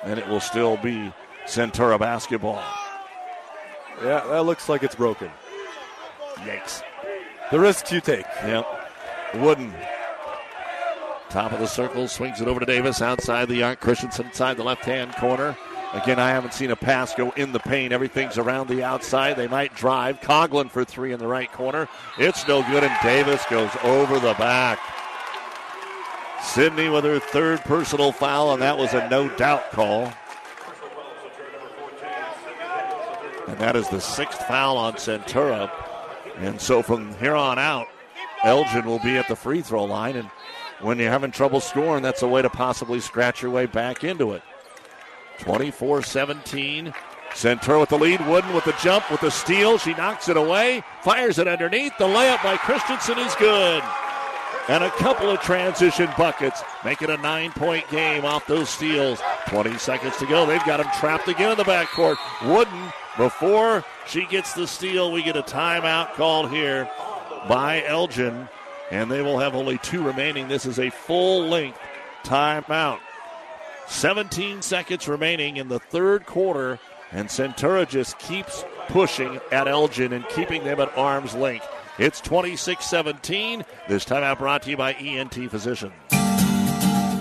And it will still be Centura basketball. Yeah, that looks like it's broken. Yikes. The risks you take. Yep. Wooden. Top of the circle, swings it over to Davis outside the arc. Christensen inside the left hand corner. Again, I haven't seen a pass go in the paint. Everything's around the outside. They might drive. Coglin for three in the right corner. It's no good, and Davis goes over the back. Sydney with her third personal foul, and that was a no doubt call. And that is the sixth foul on Centura. And so from here on out, Elgin will be at the free throw line. And when you're having trouble scoring, that's a way to possibly scratch your way back into it. 24 17. Centura with the lead. Wooden with the jump, with the steal. She knocks it away, fires it underneath. The layup by Christensen is good. And a couple of transition buckets make it a nine point game off those steals. 20 seconds to go. They've got him trapped again in the backcourt. Wooden, before she gets the steal, we get a timeout called here by Elgin. And they will have only two remaining. This is a full length timeout. 17 seconds remaining in the third quarter, and Centura just keeps pushing at Elgin and keeping them at arm's length. It's 26 17. This timeout brought to you by ENT Physicians.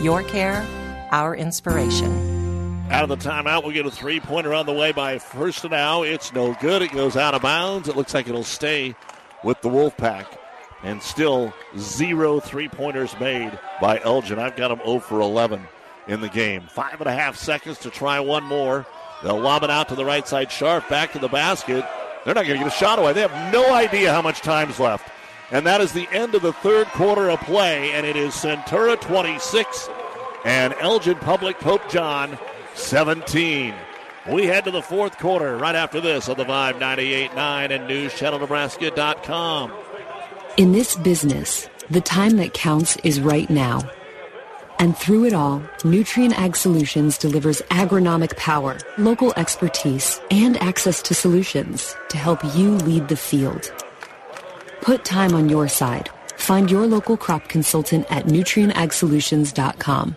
Your care, our inspiration. Out of the timeout, we get a three pointer on the way by Firstenau. It's no good. It goes out of bounds. It looks like it'll stay with the Wolfpack. And still zero three pointers made by Elgin. I've got them 0 for 11 in the game. Five and a half seconds to try one more. They'll lob it out to the right side. Scharf back to the basket. They're not going to get a shot away. They have no idea how much time's left. And that is the end of the third quarter of play. And it is Centura 26 and Elgin Public Pope John 17. We head to the fourth quarter right after this on the Vibe 98.9 and NewsChannelNebraska.com. In this business, the time that counts is right now. And through it all, Nutrien Ag Solutions delivers agronomic power, local expertise, and access to solutions to help you lead the field. Put time on your side. Find your local crop consultant at nutrienagsolutions.com.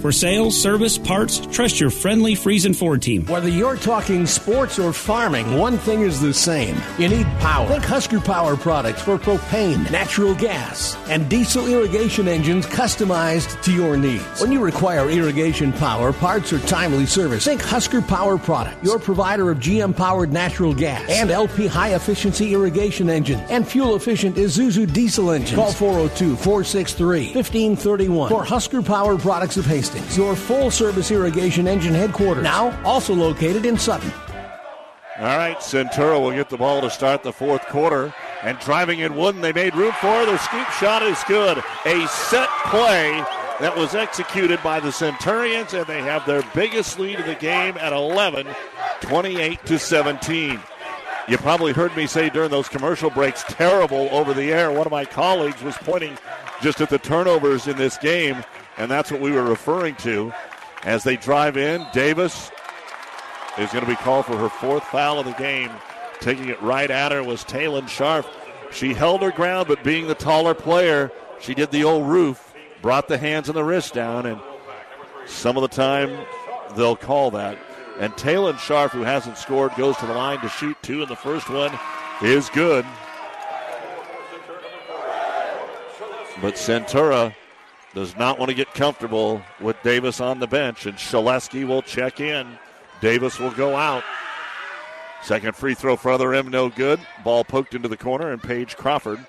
For sales, service, parts, trust your friendly Friesen Ford team. Whether you're talking sports or farming, one thing is the same. You need power. Think Husker Power products for propane, natural gas, and diesel irrigation engines customized to your needs. When you require irrigation power, parts, or timely service, think Husker Power products, your provider of GM powered natural gas and LP high efficiency irrigation engines and fuel efficient Isuzu diesel engines. Call 402 463 1531 for Husker Power products of Hastings, your full service irrigation engine headquarters. Now also located in Sutton. All right, Centura will get the ball to start the fourth quarter. And driving in one, they made room for. Their scoop shot is good. A set play that was executed by the Centurions, and they have their biggest lead of the game at 11, 28 to 17. You probably heard me say during those commercial breaks, terrible over the air. One of my colleagues was pointing just at the turnovers in this game, and that's what we were referring to. As they drive in, Davis is going to be called for her fourth foul of the game. Taking it right at her was Taylon Scharf. She held her ground, but being the taller player, she did the old roof, brought the hands and the wrist down, and some of the time they'll call that. And Taylon Scharf, who hasn't scored, goes to the line to shoot two, and the first one is good. But Centura does not want to get comfortable with Davis on the bench, and Shaleski will check in. Davis will go out. Second free throw for other M, no good. Ball poked into the corner, and Paige Crawford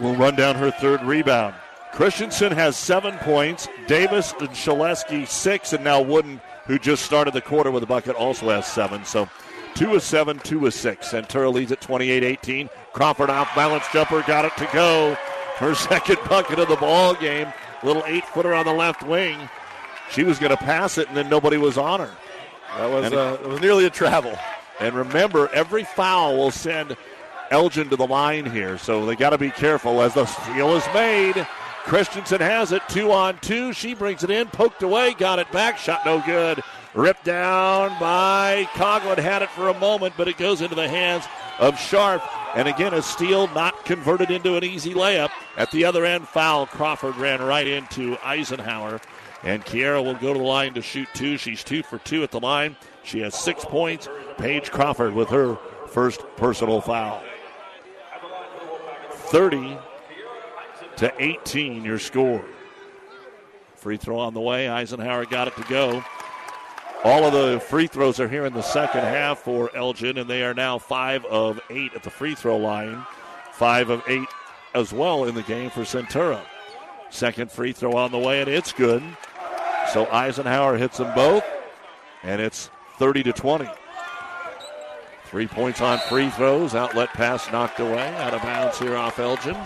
will run down her third rebound. Christensen has seven points. Davis and Shaleski six, and now Wooden, who just started the quarter with a bucket, also has seven. So two is seven, two is six. Centura leads at 28-18. Crawford off balance jumper, got it to go. Her <laughs> second bucket of the ball game. Little eight footer on the left wing. She was going to pass it, and then nobody was on her. That was, uh, it was nearly a travel. And remember, every foul will send Elgin to the line here, so they got to be careful as the steal is made. Christensen has it, two on two. She brings it in, poked away, got it back, shot no good. Ripped down by Coglin, had it for a moment, but it goes into the hands of Scharf. And again, a steal not converted into an easy layup. At the other end, foul. Crawford ran right into Eisenhower. And Kiera will go to the line to shoot two. She's two for two at the line. She has six points. Paige Crawford with her first personal foul. 30 to 18, your score. Free throw on the way. Eisenhower got it to go. All of the free throws are here in the second half for Elgin, and they are now five of eight at the free throw line. Five of eight as well in the game for Centura. Second free throw on the way, and it's good. So Eisenhower hits them both, and it's 30 to 20. Three points on free throws. Outlet pass knocked away. Out of bounds here off Elgin.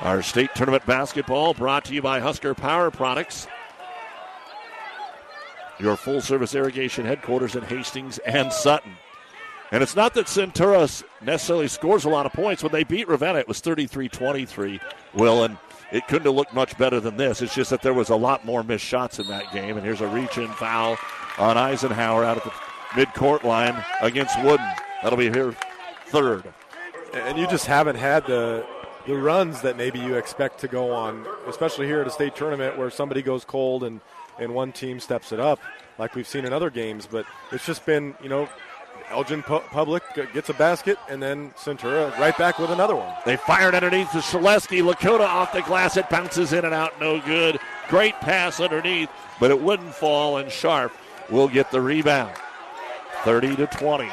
Our state tournament basketball brought to you by Husker Power Products. Your full service irrigation headquarters in Hastings and Sutton. And it's not that Centura necessarily scores a lot of points. When they beat Ravenna, it was 33 23, Will, and it couldn't have looked much better than this. It's just that there was a lot more missed shots in that game. And here's a reach in foul on Eisenhower out at the midcourt line against Wooden. That'll be here third. And you just haven't had the the runs that maybe you expect to go on, especially here at a state tournament where somebody goes cold and, and one team steps it up, like we've seen in other games. But it's just been, you know, Elgin Pu- Public gets a basket, and then Centura right back with another one. They fired underneath to Shaleski. Lakota off the glass. It bounces in and out. No good. Great pass underneath, but it wouldn't fall, and Scharf will get the rebound. 30 to 20.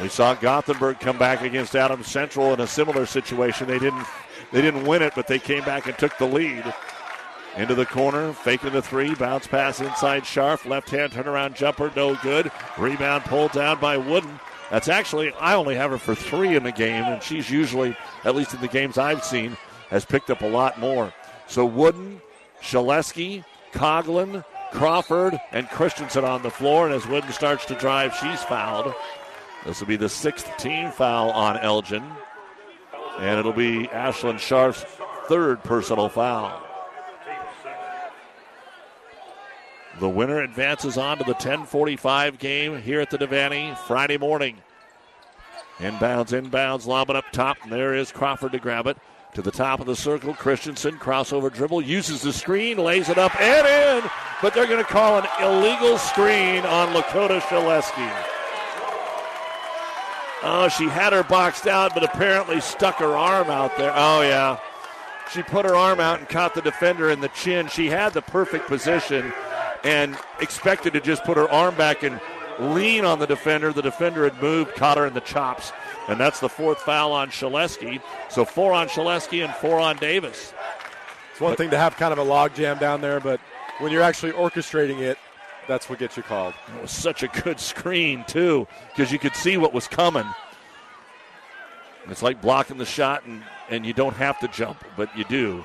We saw Gothenburg come back against Adams Central in a similar situation. They didn't they didn't win it, but they came back and took the lead. Into the corner, faking the three, bounce pass inside Scharf, left hand turnaround jumper, no good. Rebound pulled down by Wooden. That's actually I only have her for three in the game, and she's usually, at least in the games I've seen, has picked up a lot more. So Wooden, Shaleski, Coglin, Crawford, and Christensen on the floor, and as Wooden starts to drive, she's fouled. This will be the sixth team foul on Elgin. And it'll be Ashlyn Scharf's third personal foul. The winner advances on to the 1045 game here at the Devaney Friday morning. Inbounds, inbounds, lobbing up top, and there is Crawford to grab it. To the top of the circle, Christensen, crossover dribble, uses the screen, lays it up and in, but they're going to call an illegal screen on Lakota Shaleski. Oh, she had her boxed out, but apparently stuck her arm out there. Oh, yeah. She put her arm out and caught the defender in the chin. She had the perfect position and expected to just put her arm back and lean on the defender. The defender had moved, caught her in the chops. And that's the fourth foul on Shaleski. So four on Shaleski and four on Davis. It's one but, thing to have kind of a log jam down there, but when you're actually orchestrating it, that's what gets you called. It was such a good screen, too, because you could see what was coming. It's like blocking the shot, and, and you don't have to jump, but you do.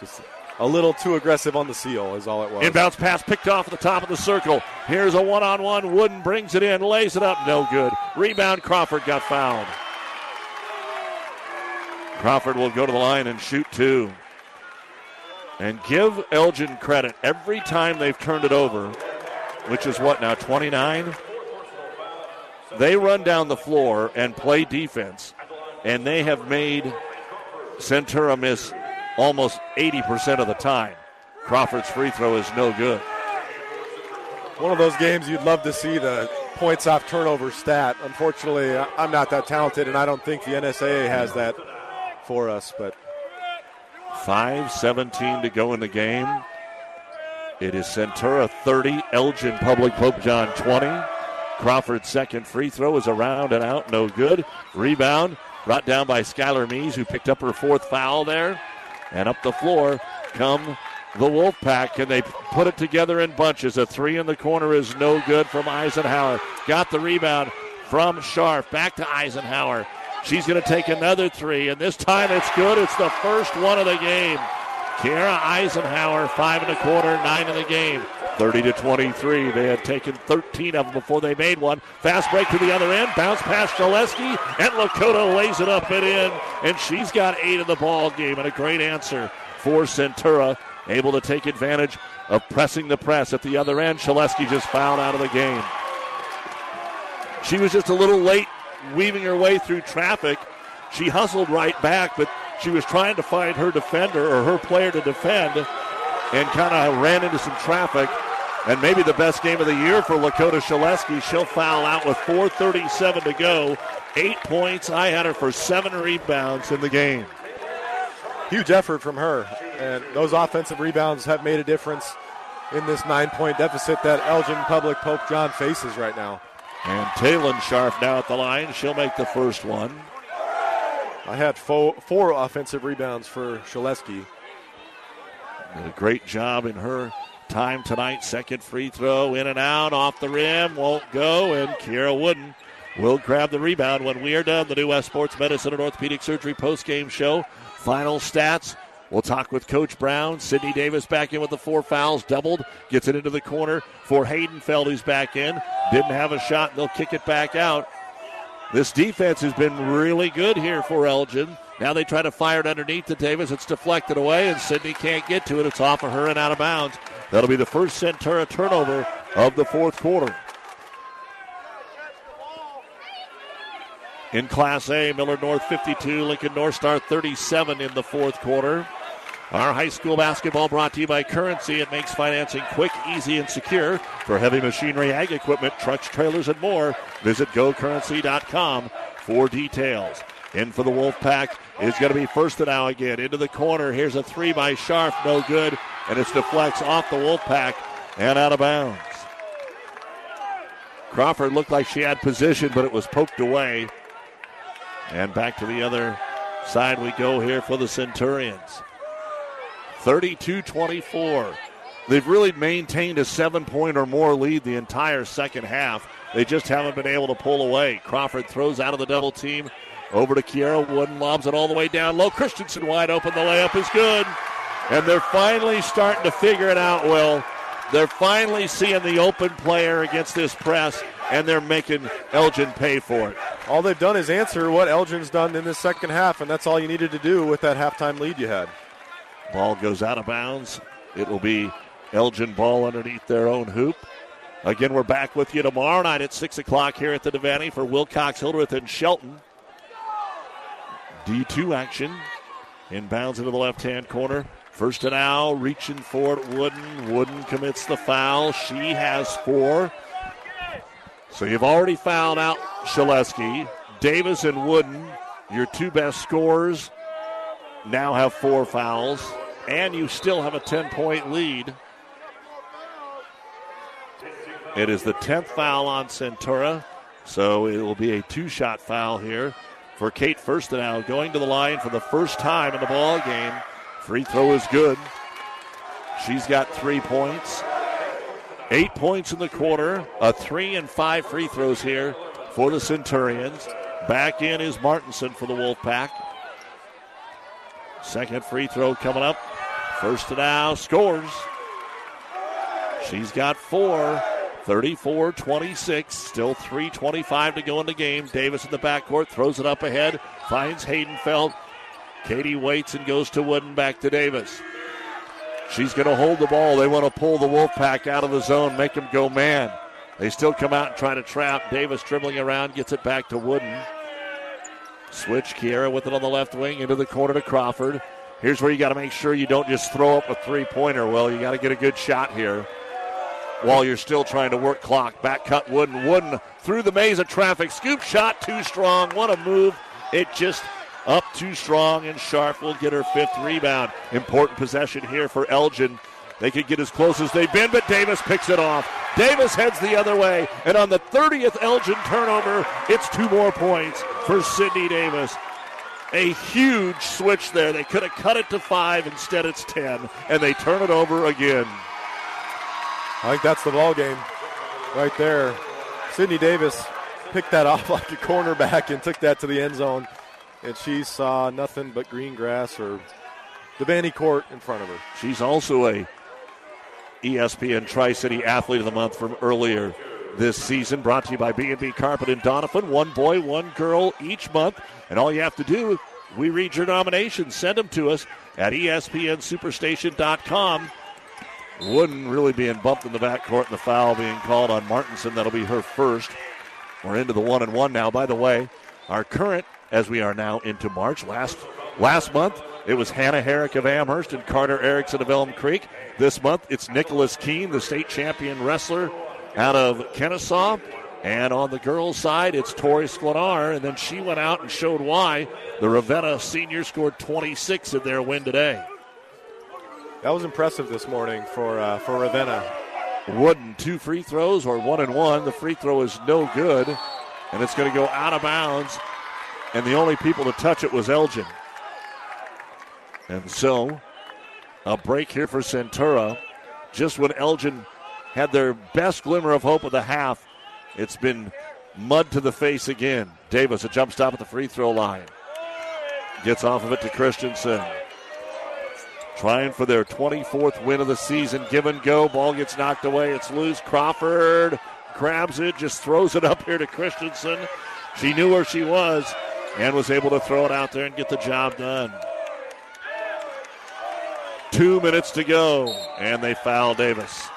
Just a little too aggressive on the seal, is all it was. Inbounds pass picked off at the top of the circle. Here's a one on one. Wooden brings it in, lays it up. No good. Rebound, Crawford got fouled. Crawford will go to the line and shoot two. And give Elgin credit. Every time they've turned it over, which is what now, 29? They run down the floor and play defense, and they have made Centura miss almost 80% of the time. Crawford's free throw is no good. One of those games you'd love to see the points off turnover stat. Unfortunately, I'm not that talented, and I don't think the NSAA has that for us, but 5.17 to go in the game. It is Centura 30, Elgin Public Pope John 20. Crawford's second free throw is around and out, no good. Rebound brought down by Skylar Mees, who picked up her fourth foul there. And up the floor come the Wolfpack, and they put it together in bunches. A three in the corner is no good from Eisenhower. Got the rebound from Scharf. Back to Eisenhower. She's going to take another three, and this time it's good. It's the first one of the game. Kiara Eisenhower, five and a quarter, nine in the game. 30 to 23. They had taken 13 of them before they made one. Fast break to the other end. Bounce past Shaleski, and Lakota lays it up and in. And she's got eight in the ball game, and a great answer for Centura. Able to take advantage of pressing the press at the other end. Shaleski just fouled out of the game. She was just a little late weaving her way through traffic. She hustled right back, but she was trying to find her defender or her player to defend and kind of ran into some traffic. And maybe the best game of the year for Lakota Shaleski. She'll foul out with 4.37 to go. Eight points. I had her for seven rebounds in the game. Huge effort from her. And those offensive rebounds have made a difference in this nine point deficit that Elgin Public Pope John faces right now. And Taylon Scharf now at the line. She'll make the first one. I had four, four offensive rebounds for Shaleski. Did a great job in her time tonight. Second free throw in and out off the rim. Won't go. And Kiera Wooden will grab the rebound when we are done. The New West Sports Medicine and Orthopedic Surgery post game show. Final stats We'll talk with Coach Brown. Sydney Davis back in with the four fouls, doubled, gets it into the corner for Haydenfeld, who's back in. Didn't have a shot, they'll kick it back out. This defense has been really good here for Elgin. Now they try to fire it underneath to Davis. It's deflected away, and Sydney can't get to it. It's off of her and out of bounds. That'll be the first Centura turnover of the fourth quarter. In Class A, Millard North 52, Lincoln North Star 37 in the fourth quarter. Our high school basketball brought to you by Currency. It makes financing quick, easy, and secure for heavy machinery, ag equipment, trucks, trailers, and more. Visit gocurrency.com for details. In for the Wolfpack is going to be Firstenau again. Into the corner. Here's a three by Scharf. No good. And it's deflects off the Wolfpack and out of bounds. Crawford looked like she had position, but it was poked away. And back to the other side we go here for the Centurions. 32 24. They've really maintained a seven point or more lead the entire second half. They just haven't been able to pull away. Crawford throws out of the double team over to Kiera Wooden, lobs it all the way down low. Christensen wide open. The layup is good. And they're finally starting to figure it out, Will. They're finally seeing the open player against this press, and they're making Elgin pay for it. All they've done is answer what Elgin's done in the second half, and that's all you needed to do with that halftime lead you had. Ball goes out of bounds. It will be Elgin ball underneath their own hoop. Again, we're back with you tomorrow night at 6 o'clock here at the Devaney for Wilcox, Hildreth, and Shelton. D2 action. Inbounds into the left hand corner. Firstenau, reaching for it, Wooden. Wooden commits the foul. She has four. So you've already fouled out Shaleski. Davis and Wooden, your two best scorers, now have four fouls, and you still have a 10 point lead. It is the 10th foul on Centura, so it will be a two shot foul here for Kate Firstenau going to the line for the first time in the ball game. Free throw is good. She's got three points. Eight points in the quarter, a three and five free throws here for the Centurions. Back in is Martinson for the Wolfpack. Second free throw coming up. Firstenau scores. She's got four. 34 26. Still 3.25 to go in the game. Davis in the backcourt throws it up ahead. Finds Haydenfeld. Katie waits and goes to Wooden back to Davis. She's going to hold the ball. They want to pull the Wolfpack out of the zone, make them go man. They still come out and try to trap. Davis dribbling around, gets it back to Wooden. Switch Kiera with it on the left wing into the corner to Crawford. Here's where you got to make sure you don't just throw up a three pointer. Well, you got to get a good shot here while you're still trying to work clock. Back cut Wooden. Wooden through the maze of traffic. Scoop shot too strong. What a move. It just up too strong, and Scharf will get her fifth rebound. Important possession here for Elgin. They could get as close as they've been, but Davis picks it off. Davis heads the other way, and on the 30th Elgin turnover, it's two more points for Sydney Davis. A huge switch there. They could have cut it to five, instead it's 10, and they turn it over again. I think that's the ball game right there. Sydney Davis picked that <laughs> off like a cornerback and took that to the end zone, and she saw nothing but green grass or the Devaney Court in front of her. She's also a ESPN Tri City Athlete of the Month from earlier this season. Brought to you by B&B Carpet and Donovan. One boy, one girl each month, and all you have to do, we read your nominations. Send them to us at ESPNSuperstation.com. Wooden really being bumped in the backcourt and the foul being called on Martinson. That'll be her first. We're into the one and one now. By the way, our current, as we are now into March, last last month it was Hannah Herrick of Amherst and Carter Erickson of Elm Creek. This month it's Nicholas Keene, the state champion wrestler out of Kennesaw. And on the girls' side, it's Tori Sklenar. And then she went out and showed why the Ravenna senior scored 26 in their win today. That was impressive this morning for uh, for Ravenna. Wooden two free throws or one and one. The free throw is no good, and it's going to go out of bounds. And the only people to touch it was Elgin. And so, a break here for Centura. Just when Elgin had their best glimmer of hope of the half, it's been mud to the face again. Davis, a jump stop at the free throw line. Gets off of it to Christensen. Trying for their 24th win of the season. Give and go. Ball gets knocked away. It's loose. Crawford grabs it, just throws it up here to Christensen. She knew where she was and was able to throw it out there and get the job done. Two minutes to go, and they foul Davis.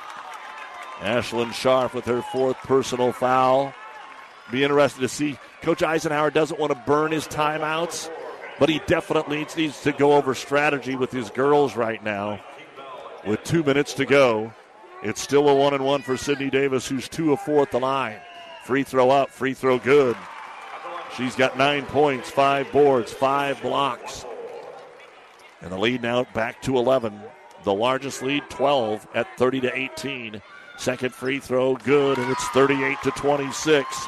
Ashlyn Scharf with her fourth personal foul. Be interested to see Coach Eisenhower doesn't want to burn his timeouts, but he definitely needs to go over strategy with his girls right now. With two minutes to go, it's still a one and one for Sydney Davis, who's two of four at the line. Free throw up, free throw good. She's got nine points, five boards, five blocks. And the lead now back to 11. The largest lead, 12 at 30 to 18. Second free throw, good, and it's 38 to 26.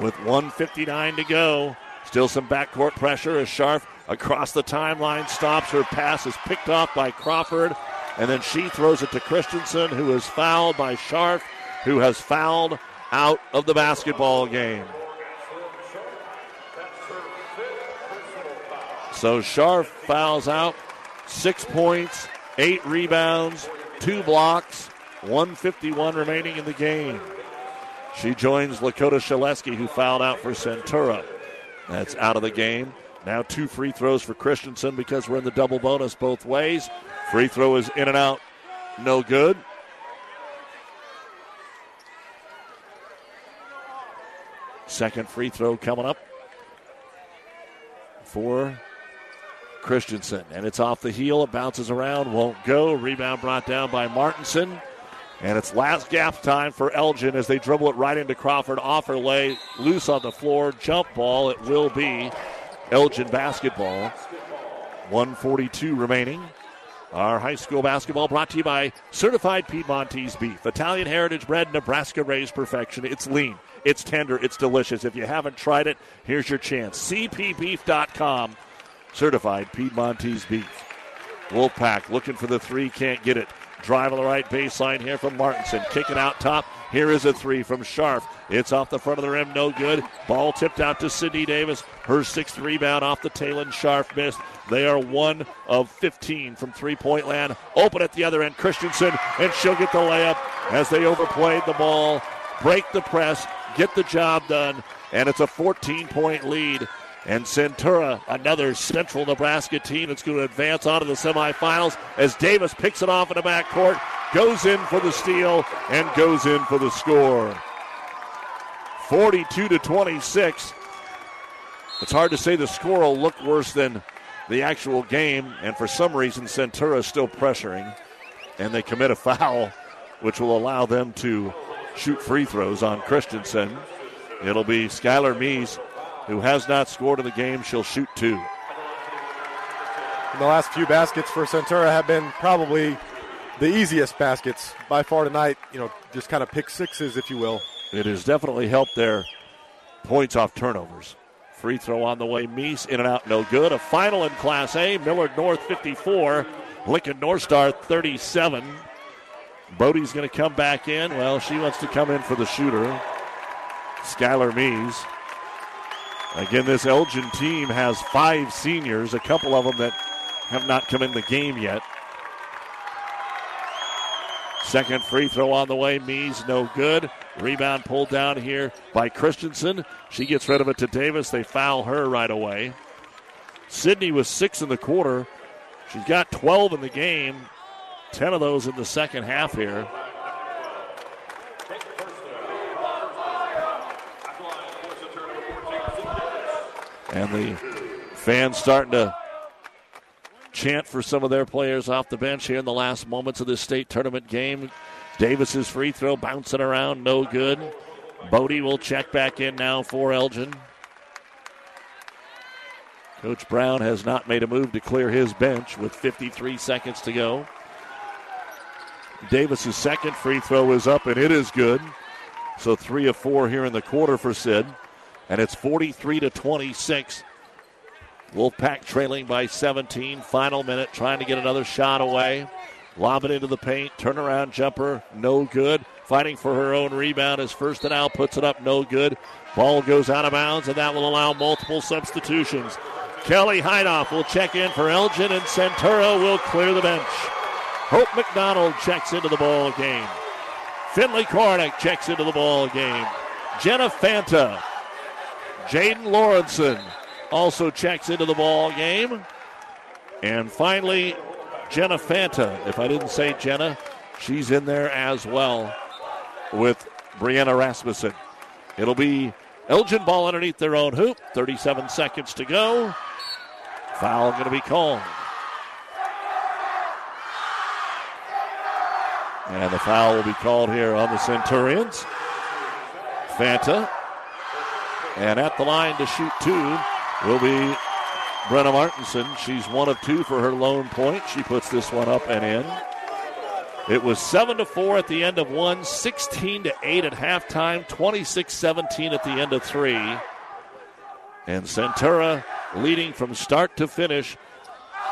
With 159 to go, still some backcourt pressure as Scharf across the timeline stops her pass is picked off by Crawford, and then she throws it to Christensen, who is fouled by Scharf, who has fouled out of the basketball game. So Scharf fouls out, six points, eight rebounds, two blocks, 151 remaining in the game. She joins Lakota Shaleski, who fouled out for Centura. That's out of the game. Now two free throws for Christensen because we're in the double bonus both ways. Free throw is in and out, no good. Second free throw coming up for Christensen. And it's off the heel. It bounces around, won't go. Rebound brought down by Martinson. And it's last gap time for Elgin as they dribble it right into Crawford. Off her lay, loose on the floor. Jump ball. It will be Elgin basketball. 142 remaining. Our high school basketball brought to you by Certified Piedmontese Beef. Italian heritage bred, Nebraska raised perfection. It's lean, it's tender, it's delicious. If you haven't tried it, here's your chance. CPBeef.com. Certified Piedmontese Beef. Wolfpack looking for the three, can't get it. Drive on the right baseline here from Martinson. Kicking out top. Here is a three from Scharf. It's off the front of the rim, no good. Ball tipped out to Sydney Davis. Her sixth rebound off the tail and Scharf missed. They are one of 15 from three point land. Open at the other end, Christensen, and she'll get the layup as they overplayed the ball, break the press, get the job done, and it's a 14 point lead and Centura, another central Nebraska team that's going to advance on to the semifinals as Davis picks it off in the backcourt, goes in for the steal, and goes in for the score. 42 to 26. It's hard to say the score will look worse than the actual game, and for some reason, Centura is still pressuring, and they commit a foul, which will allow them to shoot free throws on Christensen. It'll be Skylar Mees who has not scored in the game. She'll shoot two. the last few baskets for Centura have been probably the easiest baskets by far tonight. You know, just kind of pick sixes, if you will. It has definitely helped their points off turnovers. Free throw on the way. Meese in and out, no good. A final in Class A. Millard North 54, Lincoln North Star 37. Bodie's going to come back in. Well, she wants to come in for the shooter, Skylar Mees. Again, this Elgin team has five seniors, a couple of them that have not come in the game yet. Second free throw on the way. Mees no good. Rebound pulled down here by Christensen. She gets rid of it to Davis. They foul her right away. Sydney was six in the quarter. She's got 12 in the game, 10 of those in the second half here. And the fans starting to chant for some of their players off the bench here in the last moments of this state tournament game. Davis's free throw bouncing around, no good. Bodie will check back in now for Elgin. Coach Brown has not made a move to clear his bench with 53 seconds to go. Davis's second free throw is up and it is good. So three of four here in the quarter for Sid and it's 43 to 26. Wolfpack trailing by 17. Final minute, trying to get another shot away. Lob it into the paint. Turnaround jumper, no good. Fighting for her own rebound is Firstenau. Puts it up, no good. Ball goes out of bounds, and that will allow multiple substitutions. Kelly Heidoff will check in for Elgin, and Centura will clear the bench. Hope McDonald checks into the ball game. Finley Cornick checks into the ball game. Jenna Fanta Jaden Lawrenson also checks into the ball game. And finally, Jenna Fanta. If I didn't say Jenna, she's in there as well with Brianna Rasmussen. It'll be Elgin ball underneath their own hoop. 37 seconds to go. Foul going to be called. And the foul will be called here on the Centurions. Fanta. And at the line to shoot two will be Brenna Martinson. She's one of two for her lone point. She puts this one up and in. It was 7 to 4 at the end of one, 16 to 8 at halftime, 26 17 at the end of three. And Centura leading from start to finish.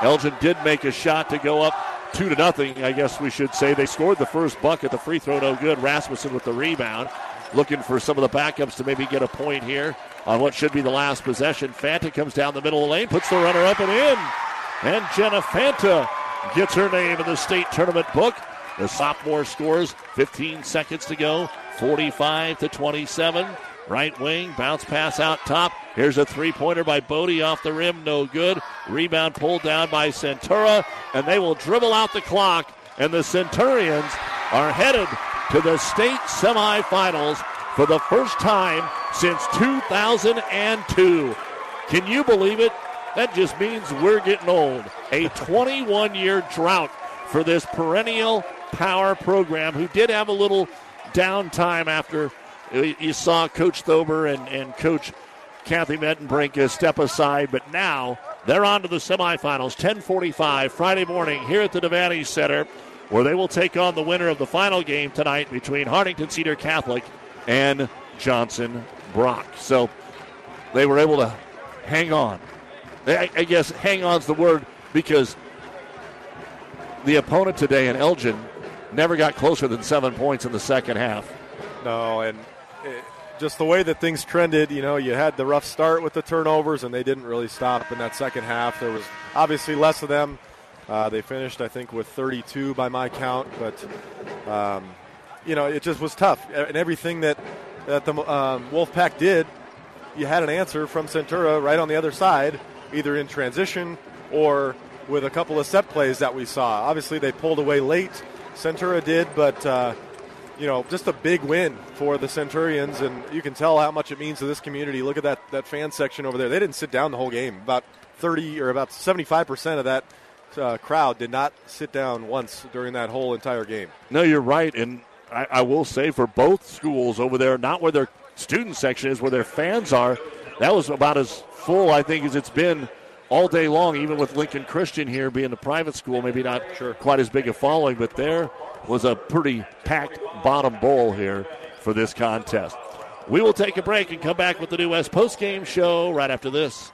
Elgin did make a shot to go up two to nothing, I guess we should say. They scored the first bucket. The free throw no good. Rasmussen with the rebound. Looking for some of the backups to maybe get a point here on what should be the last possession. Fanta comes down the middle of the lane, puts the runner up and in. And Jenna Fanta gets her name in the state tournament book. The sophomore scores 15 seconds to go, 45 to 27. Right wing, bounce pass out top. Here's a three pointer by Bodie off the rim, no good. Rebound pulled down by Centura, and they will dribble out the clock. And the Centurions are headed to the state semifinals for the first time since 2002. Can you believe it? That just means we're getting old. A <laughs> 21 year drought for this perennial power program who did have a little downtime after uh, you saw Coach Thober and, and Coach Kathy Mettenbrink uh, step aside, but now they're on to the semifinals. 1045 Friday morning here at the Devaney Center, where they will take on the winner of the final game tonight between Hartington Cedar Catholic and Johnson Brock. So they were able to hang on. I, I guess hang on's the word because the opponent today in Elgin never got closer than seven points in the second half. No, and it, just the way that things trended, you know, you had the rough start with the turnovers, and they didn't really stop in that second half. There was obviously less of them. Uh, they finished, I think, with 32 by my count, but um, you know, it just was tough. And everything that that the um, Wolfpack did, you had an answer from Centura right on the other side, either in transition or with a couple of set plays that we saw. Obviously, they pulled away late. Centura did, but uh, you know, just a big win for the Centurions, and you can tell how much it means to this community. Look at that that fan section over there. They didn't sit down the whole game. About 30 or about 75 percent of that uh, crowd did not sit down once during that whole entire game. No, you're right, and I, I will say for both schools over there, not where their student section is, where their fans are, that was about as full, I think, as it's been all day long, even with Lincoln Christian here being a private school, maybe not sure. quite as big a following, but there was a pretty packed bottom bowl here for this contest. We will take a break and come back with the New West post-game show right after this.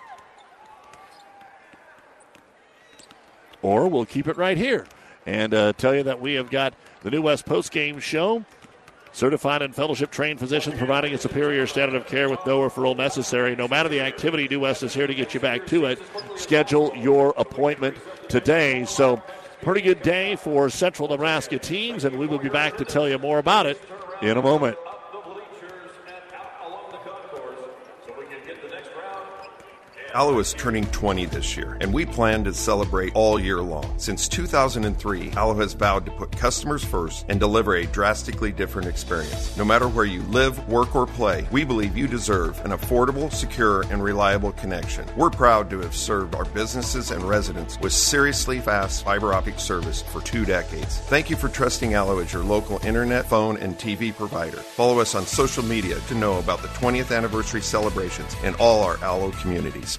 Or we'll keep it right here and uh, tell you that we have got the New West post-game show. Certified and fellowship trained physicians providing a superior standard of care with no referral necessary. No matter the activity, New West is here to get you back to it. Schedule your appointment today. So, pretty good day for Central Nebraska teams, and we will be back to tell you more about it in a moment. Allo is turning 20 this year, and we plan to celebrate all year long. Since 2003, Allo has vowed to put customers first and deliver a drastically different experience. No matter where you live, work, or play, we believe you deserve an affordable, secure, and reliable connection. We're proud to have served our businesses and residents with seriously fast fiber optic service for two decades. Thank you for trusting Allo as your local internet, phone, and TV provider. Follow us on social media to know about the 20th anniversary celebrations in all our Allo communities.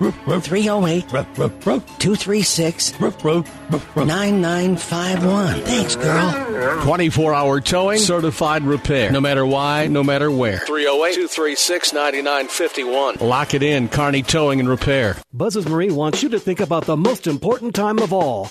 308 236 9951. Thanks, girl. 24 hour towing, certified repair. No matter why, no matter where. 308 236 9951. Lock it in, Kearney Towing and Repair. Buzz's Marine wants you to think about the most important time of all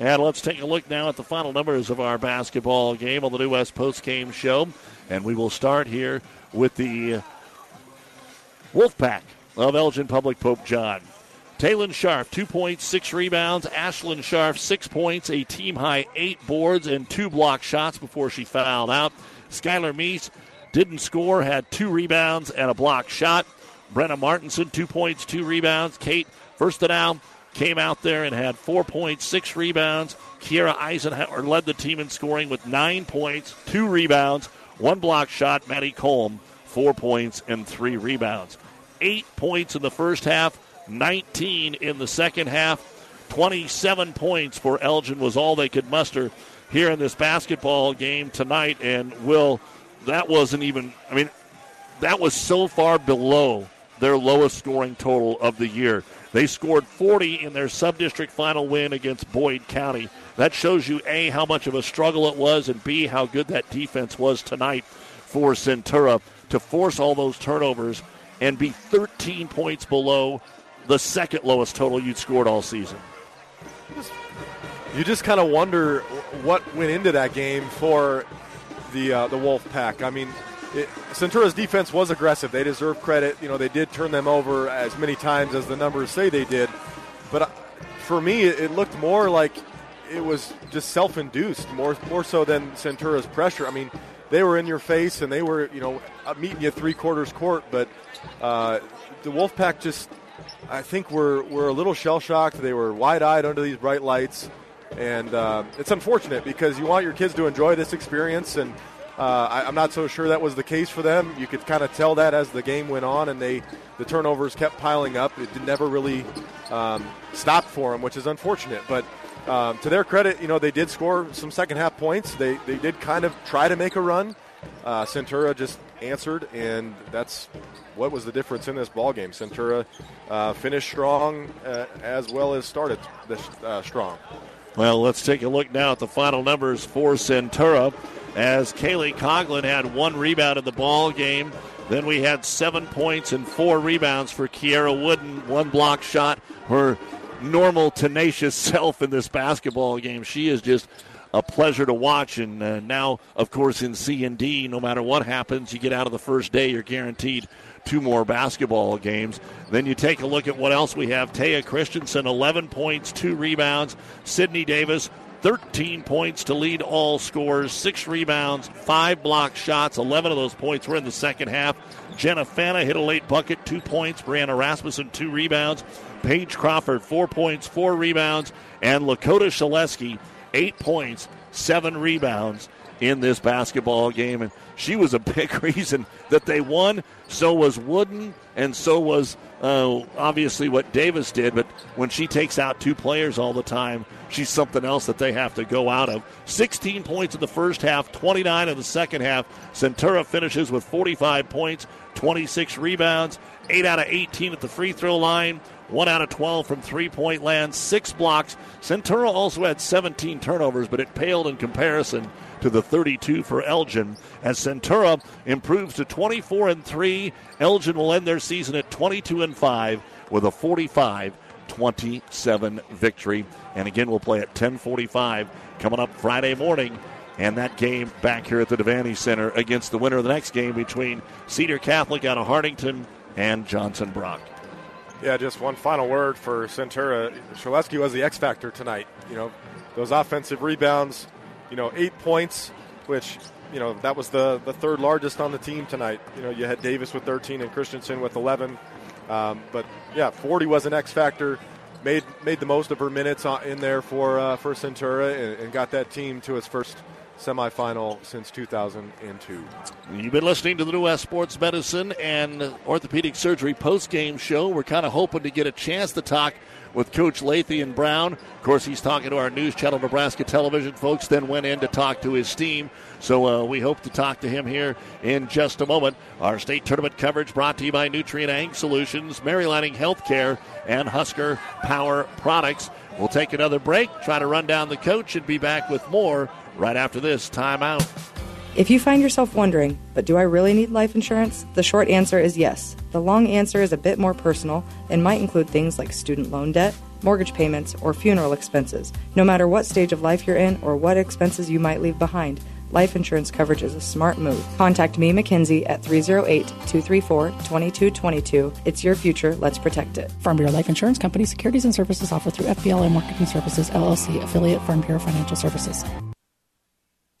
And let's take a look now at the final numbers of our basketball game on the New West Post Game Show. And we will start here with the Wolfpack of Elgin Public Pope John. Taylon Scharf, two points, six rebounds. Ashlyn Scharf, six points, a team high eight boards, and two block shots before she fouled out. Skylar Meese didn't score, had two rebounds and a block shot. Brenna Martinson, two points, two rebounds. Kate Firstenau came out there and had four points, six rebounds. Kiera Eisenhower led the team in scoring with nine points, two rebounds, one block shot. Maddie Colm, four points and three rebounds. Eight points in the first half, 19 in the second half. 27 points for Elgin was all they could muster here in this basketball game tonight. And Will, that wasn't even, I mean, that was so far below their lowest scoring total of the year. They scored 40 in their sub-district final win against Boyd County. That shows you A, how much of a struggle it was, and B, how good that defense was tonight for Centura to force all those turnovers and be 13 points below the second lowest total you'd scored all season. You just kind of wonder what went into that game for the uh, the Wolf Pack. I mean, it, Centura's defense was aggressive. They deserve credit. You know, they did turn them over as many times as the numbers say they did. But uh, for me, it, looked more like it was just self-induced, more more so than Centura's pressure. I mean, they were in your face and they were, you know, meeting you three quarters court. But uh, the Wolfpack just, I think, were were a little shell shocked. They were wide eyed under these bright lights, and uh, it's unfortunate because you want your kids to enjoy this experience and. Uh, I, am not so sure that was the case for them. You could kind of tell that as the game went on, and they the turnovers kept piling up. It never really um, stopped for them, which is unfortunate. But um, to their credit, you know they did score some second half points. They they did kind of try to make a run. Uh, Centura just answered, and that's what was the difference in this ball game. Centura uh, finished strong uh, as well as started this, uh, strong. Well, let's take a look now at the final numbers for Centura as Kaylee Coglin had one rebound in the ball game. Then we had seven points and four rebounds for Kiera Wooden, one block shot. Her normal tenacious <laughs> self in this basketball game. She is just a pleasure to watch. And uh, now, of course, in C and D, no matter what happens, you get out of the first day, you're guaranteed two more basketball games. Then you take a look at what else we have. Taya Christensen, 11 points, two rebounds. Sydney Davis, 13 points to lead all scores, six rebounds, five block shots. 11 of those points were in the second half. Jenna hit a late bucket, two points. Brianna Rasmussen, two rebounds. Paige Crawford, four points, four rebounds. And Lakota Shaleski, eight points, seven rebounds in this basketball game. And she was a big <laughs> reason that they won. So was Wooden, and so was uh, obviously what Davis did. But when she takes out two players all the time, she's something else that they have to go out of. 16 points in the first half, 29 in the second half. Centura finishes with 45 points, 26 rebounds, 8 out of 18 at the free throw line. 1 out of 12 from three point land, six blocks. Centura also had 17 turnovers, but it paled in comparison to the 32 for Elgin. As Centura improves to 24 and 3, Elgin will end their season at 22 and 5 with a 45 27 victory. And again, we'll play at 1045 coming up Friday morning. And that game back here at the Devaney Center against the winner of the next game between Cedar Catholic out of Hartington and Johnson Brock. Yeah, just one final word for Centura. Shaleski was the X factor tonight. You know, those offensive rebounds, you know, eight points, which, you know, that was the, the third largest on the team tonight. You know, you had Davis with 13 and Christensen with 11. Um, but, yeah, 40 was an X factor. made made the most of her minutes in there for uh, for Centura and, and got that team to its first semifinal since 2002. You've been listening to the New West Sports Medicine and Orthopedic Surgery post-game show. We're kind of hoping to get a chance to talk with Coach Lathan Brown. Of course, he's talking to our News Channel Nebraska television folks, then went in to talk to his team. So uh, we hope to talk to him here in just a moment. Our state tournament coverage brought to you by Nutrien Ag Solutions, Mary Lanning Healthcare, and Husker Power Products. We'll take another break, try to run down the coach, and be back with more right after this timeout. If you find yourself wondering, but do I really need life insurance? The short answer is yes. The long answer is a bit more personal and might include things like student loan debt, mortgage payments, or funeral expenses. No matter what stage of life you're in or what expenses you might leave behind, life insurance coverage is a smart move. Contact me, Mackenzie, at 308 234 2222. It's your future. Let's protect it. Farm Bureau Life Insurance Company securities and services offered through FBLA Marketing Services, LLC, affiliate Farm Bureau Financial Services.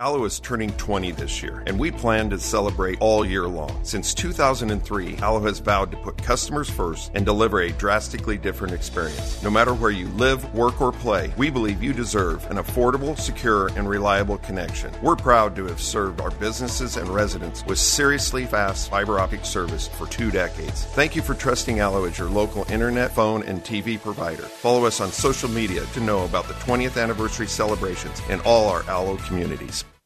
Allo is turning 20 this year, and we plan to celebrate all year long. Since 2003, Allo has vowed to put customers first and deliver a drastically different experience. No matter where you live, work, or play, we believe you deserve an affordable, secure, and reliable connection. We're proud to have served our businesses and residents with seriously fast fiber optic service for two decades. Thank you for trusting Allo as your local internet, phone, and TV provider. Follow us on social media to know about the 20th anniversary celebrations in all our Allo communities.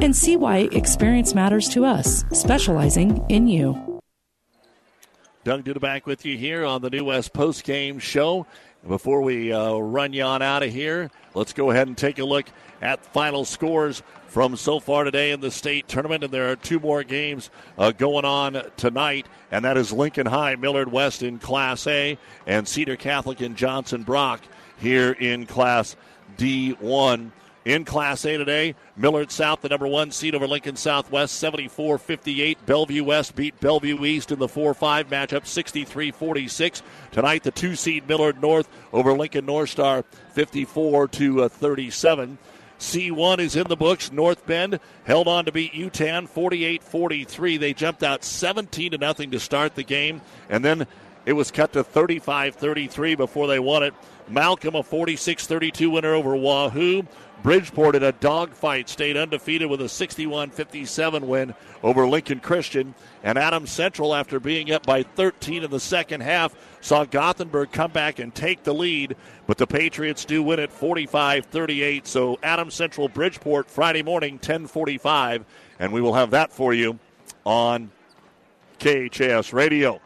and see why experience matters to us, specializing in you. Doug Duda back with you here on the New West Post Game Show. Before we uh, run you on out of here, let's go ahead and take a look at final scores from so far today in the state tournament. And there are two more games uh, going on tonight, and that is Lincoln High, Millard West in Class A, and Cedar Catholic and Johnson Brock here in Class D1 in Class A today. Millard South, the number one seed over Lincoln Southwest, 74 58. Bellevue West beat Bellevue East in the 4 5 matchup, 63 46. Tonight, the two seed Millard North over Lincoln North Star, 54 to uh, 37. C1 is in the books. North Bend held on to beat Yutan 48 43. They jumped out 17 to nothing to start the game, and then it was cut to 35 33 before they won it. Malcolm, a 46 32 winner over Wahoo. Bridgeport in a dogfight stayed undefeated with a 61 57 win over Lincoln Christian. And Adams Central, after being up by 13 in the second half, saw Gothenburg come back and take the lead. But the Patriots do win it 45 38. So Adams Central Bridgeport Friday morning, 1045. And we will have that for you on KHAS Radio.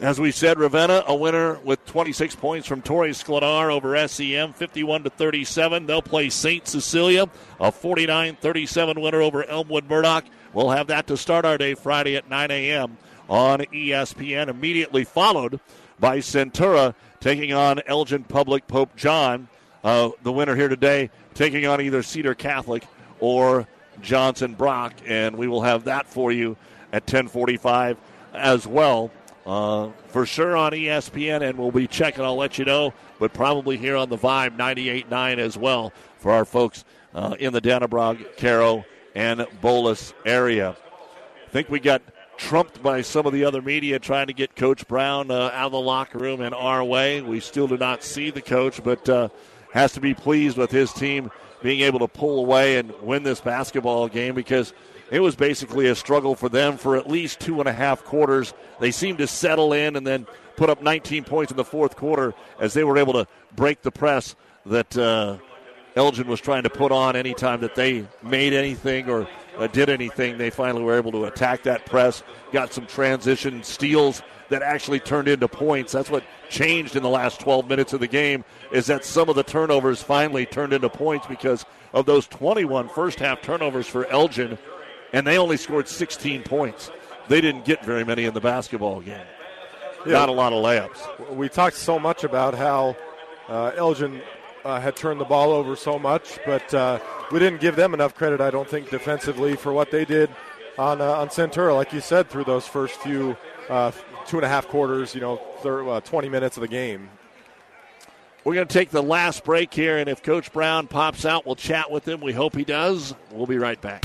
As we said, Ravenna a winner with 26 points from Torrey Skladar over SEM, 51 to 37. They'll play St. Cecilia, a 49-37 winner over Elmwood Murdock. We'll have that to start our day Friday at 9 a.m. on ESPN. Immediately followed by Centura taking on Elgin Public Pope John. Uh, the winner here today taking on either Cedar Catholic or Johnson Brock, and we will have that for you at 10:45 as well uh, for sure on ESPN, and we'll be checking. I'll let you know, but probably here on the Vibe 98.9 as well for our folks uh, in the Dannebrog, Cairo, and Boelus area. I think we got trumped by some of the other media trying to get Coach Brown uh, out of the locker room and our way. We still do not see the coach, but uh, has to be pleased with his team being able to pull away and win this basketball game because – it was basically a struggle for them for at least two and a half quarters. They seemed to settle in and then put up 19 points in the fourth quarter as they were able to break the press that uh, Elgin was trying to put on anytime that they made anything or uh, did anything. They finally were able to attack that press, got some transition steals that actually turned into points. That's what changed in the last 12 minutes of the game is that some of the turnovers finally turned into points because of those 21 first half turnovers for Elgin, and they only scored 16 points. They didn't get very many in the basketball game. Yeah. Not a lot of layups. We talked so much about how uh, Elgin uh, had turned the ball over so much, but uh, we didn't give them enough credit, I don't think, defensively for what they did on uh, on Centura, like you said, through those first few uh, two and a half quarters, you know, uh, 20 minutes of the game. We're going to take the last break here, and if Coach Brown pops out, we'll chat with him. We hope he does. We'll be right back.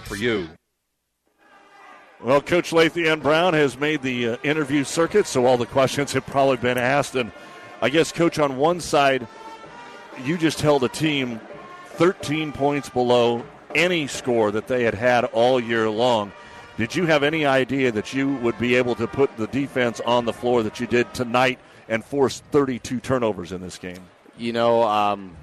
for you. Well, Coach Lathan Brown has made the uh, interview circuit, so all the questions have probably been asked. And I guess, Coach, on one side, you just held a team 13 points below any score that they had had all year long. Did you have any idea that you would be able to put the defense on the floor that you did tonight and force 32 turnovers in this game? You know, um,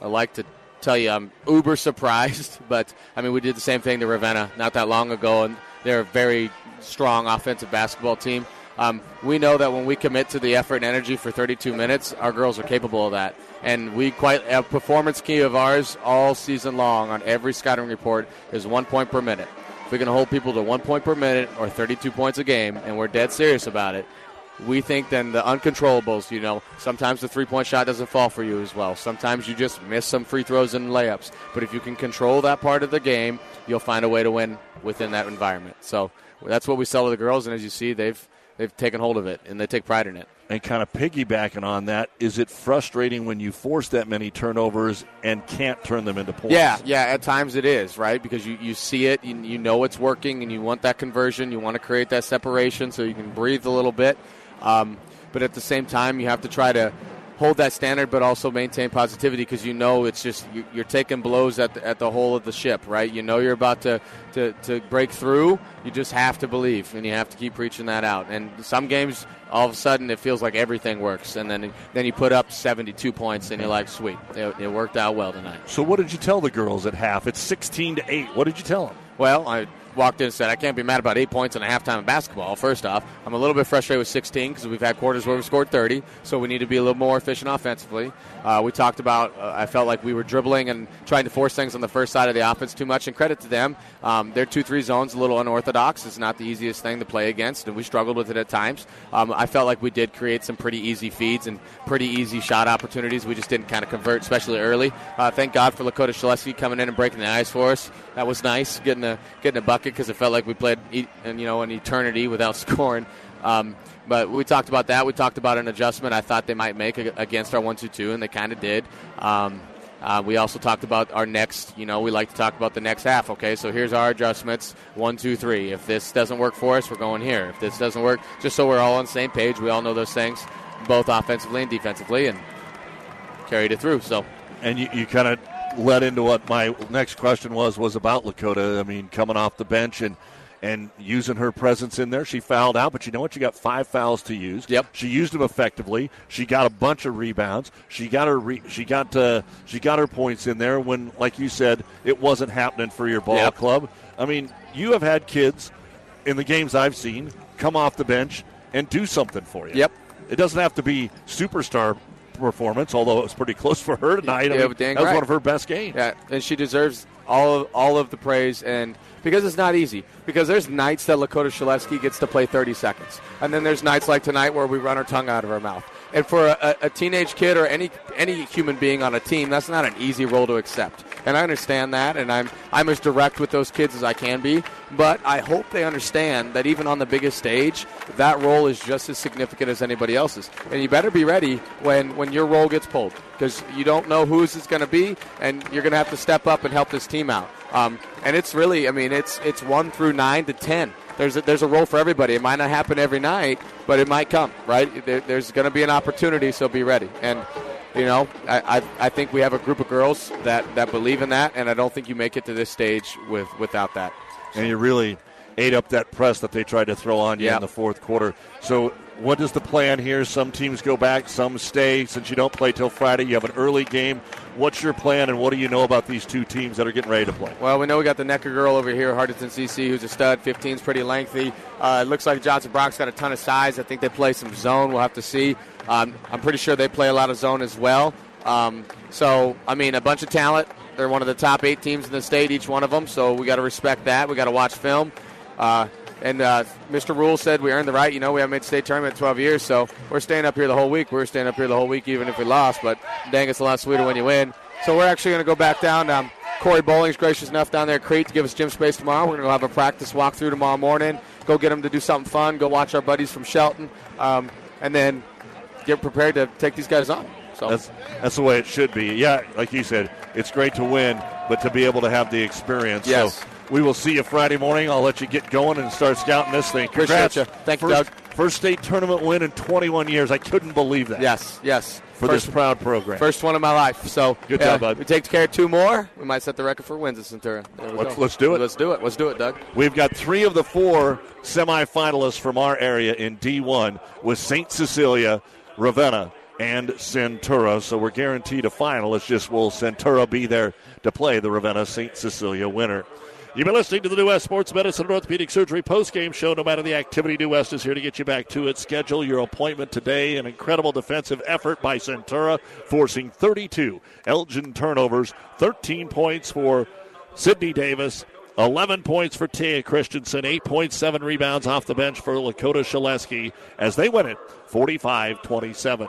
I like to tell you I'm uber surprised. <laughs> But I mean, we did the same thing to Ravenna not that long ago, and they're a very strong offensive basketball team. Um, we know that when we commit to the effort and energy for 32 minutes, our girls are capable of that. And we quite a performance key of ours all season long on every scouting report is one point per minute. If we can hold people to one point per minute or 32 points a game, and we're dead serious about it, we think then the uncontrollables, you know, sometimes the three point shot doesn't fall for you as well. Sometimes you just miss some free throws and layups. But if you can control that part of the game, you'll find a way to win within that environment. So that's what we sell to the girls, and as you see, they've they've taken hold of it and they take pride in it. And kind of piggybacking on that, is it frustrating when you force that many turnovers and can't turn them into points? Yeah, yeah, at times it is, right? Because you, you see it, you, you know it's working, and you want that conversion, you want to create that separation so you can breathe a little bit. Um, but at the same time, you have to try to hold that standard, but also maintain positivity because you know it's just you're taking blows at the, at the whole of the ship, right? You know you're about to, to, to break through. You just have to believe, and you have to keep preaching that out. And some games, all of a sudden, it feels like everything works, and then then you put up 72 points, and you're like, sweet, it, it worked out well tonight. So what did you tell the girls at half? It's 16 to eight. What did you tell them? Well, I walked in and said, I can't be mad about eight points in a halftime of basketball. First off, I'm a little bit frustrated with 16 because we've had quarters where we scored 30, so we need to be a little more efficient offensively. Uh, we talked about, uh, I felt like we were dribbling and trying to force things on the first side of the offense too much, and credit to them. Um, their 2 3 zone's a little unorthodox. It's not the easiest thing to play against, and we struggled with it at times. Um, I felt like we did create some pretty easy feeds and pretty easy shot opportunities. We just didn't kind of convert, especially early. Uh, thank God for Lakota Shaleski coming in and breaking the ice for us. That was nice, getting a, getting a bucket because it felt like we played you know, an eternity without <laughs> scoring. Um, but we talked about that. We talked about an adjustment I thought they might make against our 1 2 2, and they kind of did. Um, uh, we also talked about our next, you know, we like to talk about the next half. Okay, so here's our adjustments one, two, three. If this doesn't work for us, we're going here. If this doesn't work, just so we're all on the same page, we all know those things, both offensively and defensively, and carried it through. So, and you, you kind of led into what my next question was was about Lakota. I mean, coming off the bench and and using her presence in there. She fouled out, but you know what? She got five fouls to use. Yep. She used them effectively. She got a bunch of rebounds. She got her re- she got uh, she got her points in there when, like you said, it wasn't happening for your ball yep. club. I mean, you have had kids in the games I've seen come off the bench and do something for you. Yep. It doesn't have to be superstar performance, although it was pretty close for her tonight. I mean, but dang that was one of her best games. Yeah, and she deserves all of, all of the praise and because it's not easy. Because there's nights that Lakota Shaleski gets to play 30 seconds, and then there's nights like tonight where we run our tongue out of our mouth. And for a, a teenage kid or any any human being on a team, that's not an easy role to accept. And I understand that, and I'm I'm as direct with those kids as I can be. But I hope they understand that even on the biggest stage, that role is just as significant as anybody else's. And you better be ready when when your role gets pulled, because you don't know whose it's going to be, and you're going to have to step up and help this team out. Um, and it's really, I mean, it's it's one through nine to ten. There's a, there's a role for everybody. It might not happen every night, but it might come. Right? There, there's going to be an opportunity, so be ready. And you know, I, I I think we have a group of girls that that believe in that, and I don't think you make it to this stage with without that. and you really ate up that press that they tried to throw on you Yeah. in the fourth quarter. So, what is the plan here? Some teams go back, some stay. Since you don't play till Friday, you have an early game. What's your plan, and what do you know about these two teams that are getting ready to play? Well, we know we got the Necker girl over here, Hartington CC, who's a stud. 15 is pretty lengthy. Uh, it looks like Johnson Brock's got a ton of size. I think they play some zone. We'll have to see. Um, I'm pretty sure they play a lot of zone as well. Um, so, I mean, a bunch of talent. They're one of the top eight teams in the state, each one of them. So we got to respect that. We got to watch film. Uh, and uh, Mr. Rule said we earned the right. You know, we haven't made state tournament in 12 years, so we're staying up here the whole week. We're staying up here the whole week, even if we lost. But dang, it's a lot sweeter when you win. So we're actually going to go back down. Um, Corey Bowling's gracious enough down there at Crete to give us gym space tomorrow. We're going to have a practice walkthrough tomorrow morning. Go get them to do something fun. Go watch our buddies from Shelton, um, and then get prepared to take these guys on. So That's that's the way it should be. Yeah, like you said, it's great to win, but to be able to have the experience. Yes. So we will see you Friday morning. I'll let you get going and start scouting this thing. Appreciate Congrats. you. Thank you, first, Doug. First state tournament win in 21 years. I couldn't believe that. Yes, yes. For First- this proud program. First one of my life. So Good yeah, job, bud. We take care of two more. We might set the record for wins at Centura. Let's- let's do it. Let's do it. Let's do it, Doug. We've got three of the four semifinalists from our area in D1 with St. Cecilia, Ravenna, and Centura. So we're guaranteed a final. It's just will Centura be there to play the Ravenna St. Cecilia winner? You've been listening to the New West Sports Medicine and Orthopedic Surgery postgame show. No matter the activity, New West is here to get you back to it. Schedule your appointment today. An incredible defensive effort by Centura, forcing 32 Elgin turnovers, 13 points for Sydney Davis, 11 points for Taya Christensen, 8.7 rebounds off the bench for Lakota Shaleski as they win it 45 27.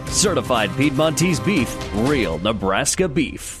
Certified Piedmontese beef, real Nebraska beef.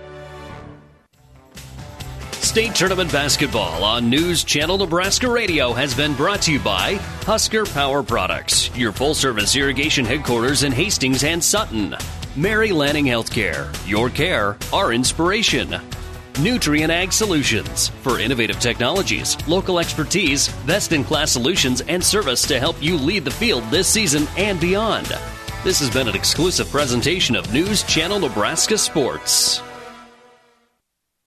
State Tournament Basketball on News Channel Nebraska Radio has been brought to you by Husker Power Products, your full service irrigation headquarters in Hastings and Sutton. Mary Lanning Healthcare, your care, our inspiration. Nutrien Ag Solutions for innovative technologies, local expertise, best in class solutions, and service to help you lead the field this season and beyond. This has been an exclusive presentation of News Channel Nebraska Sports.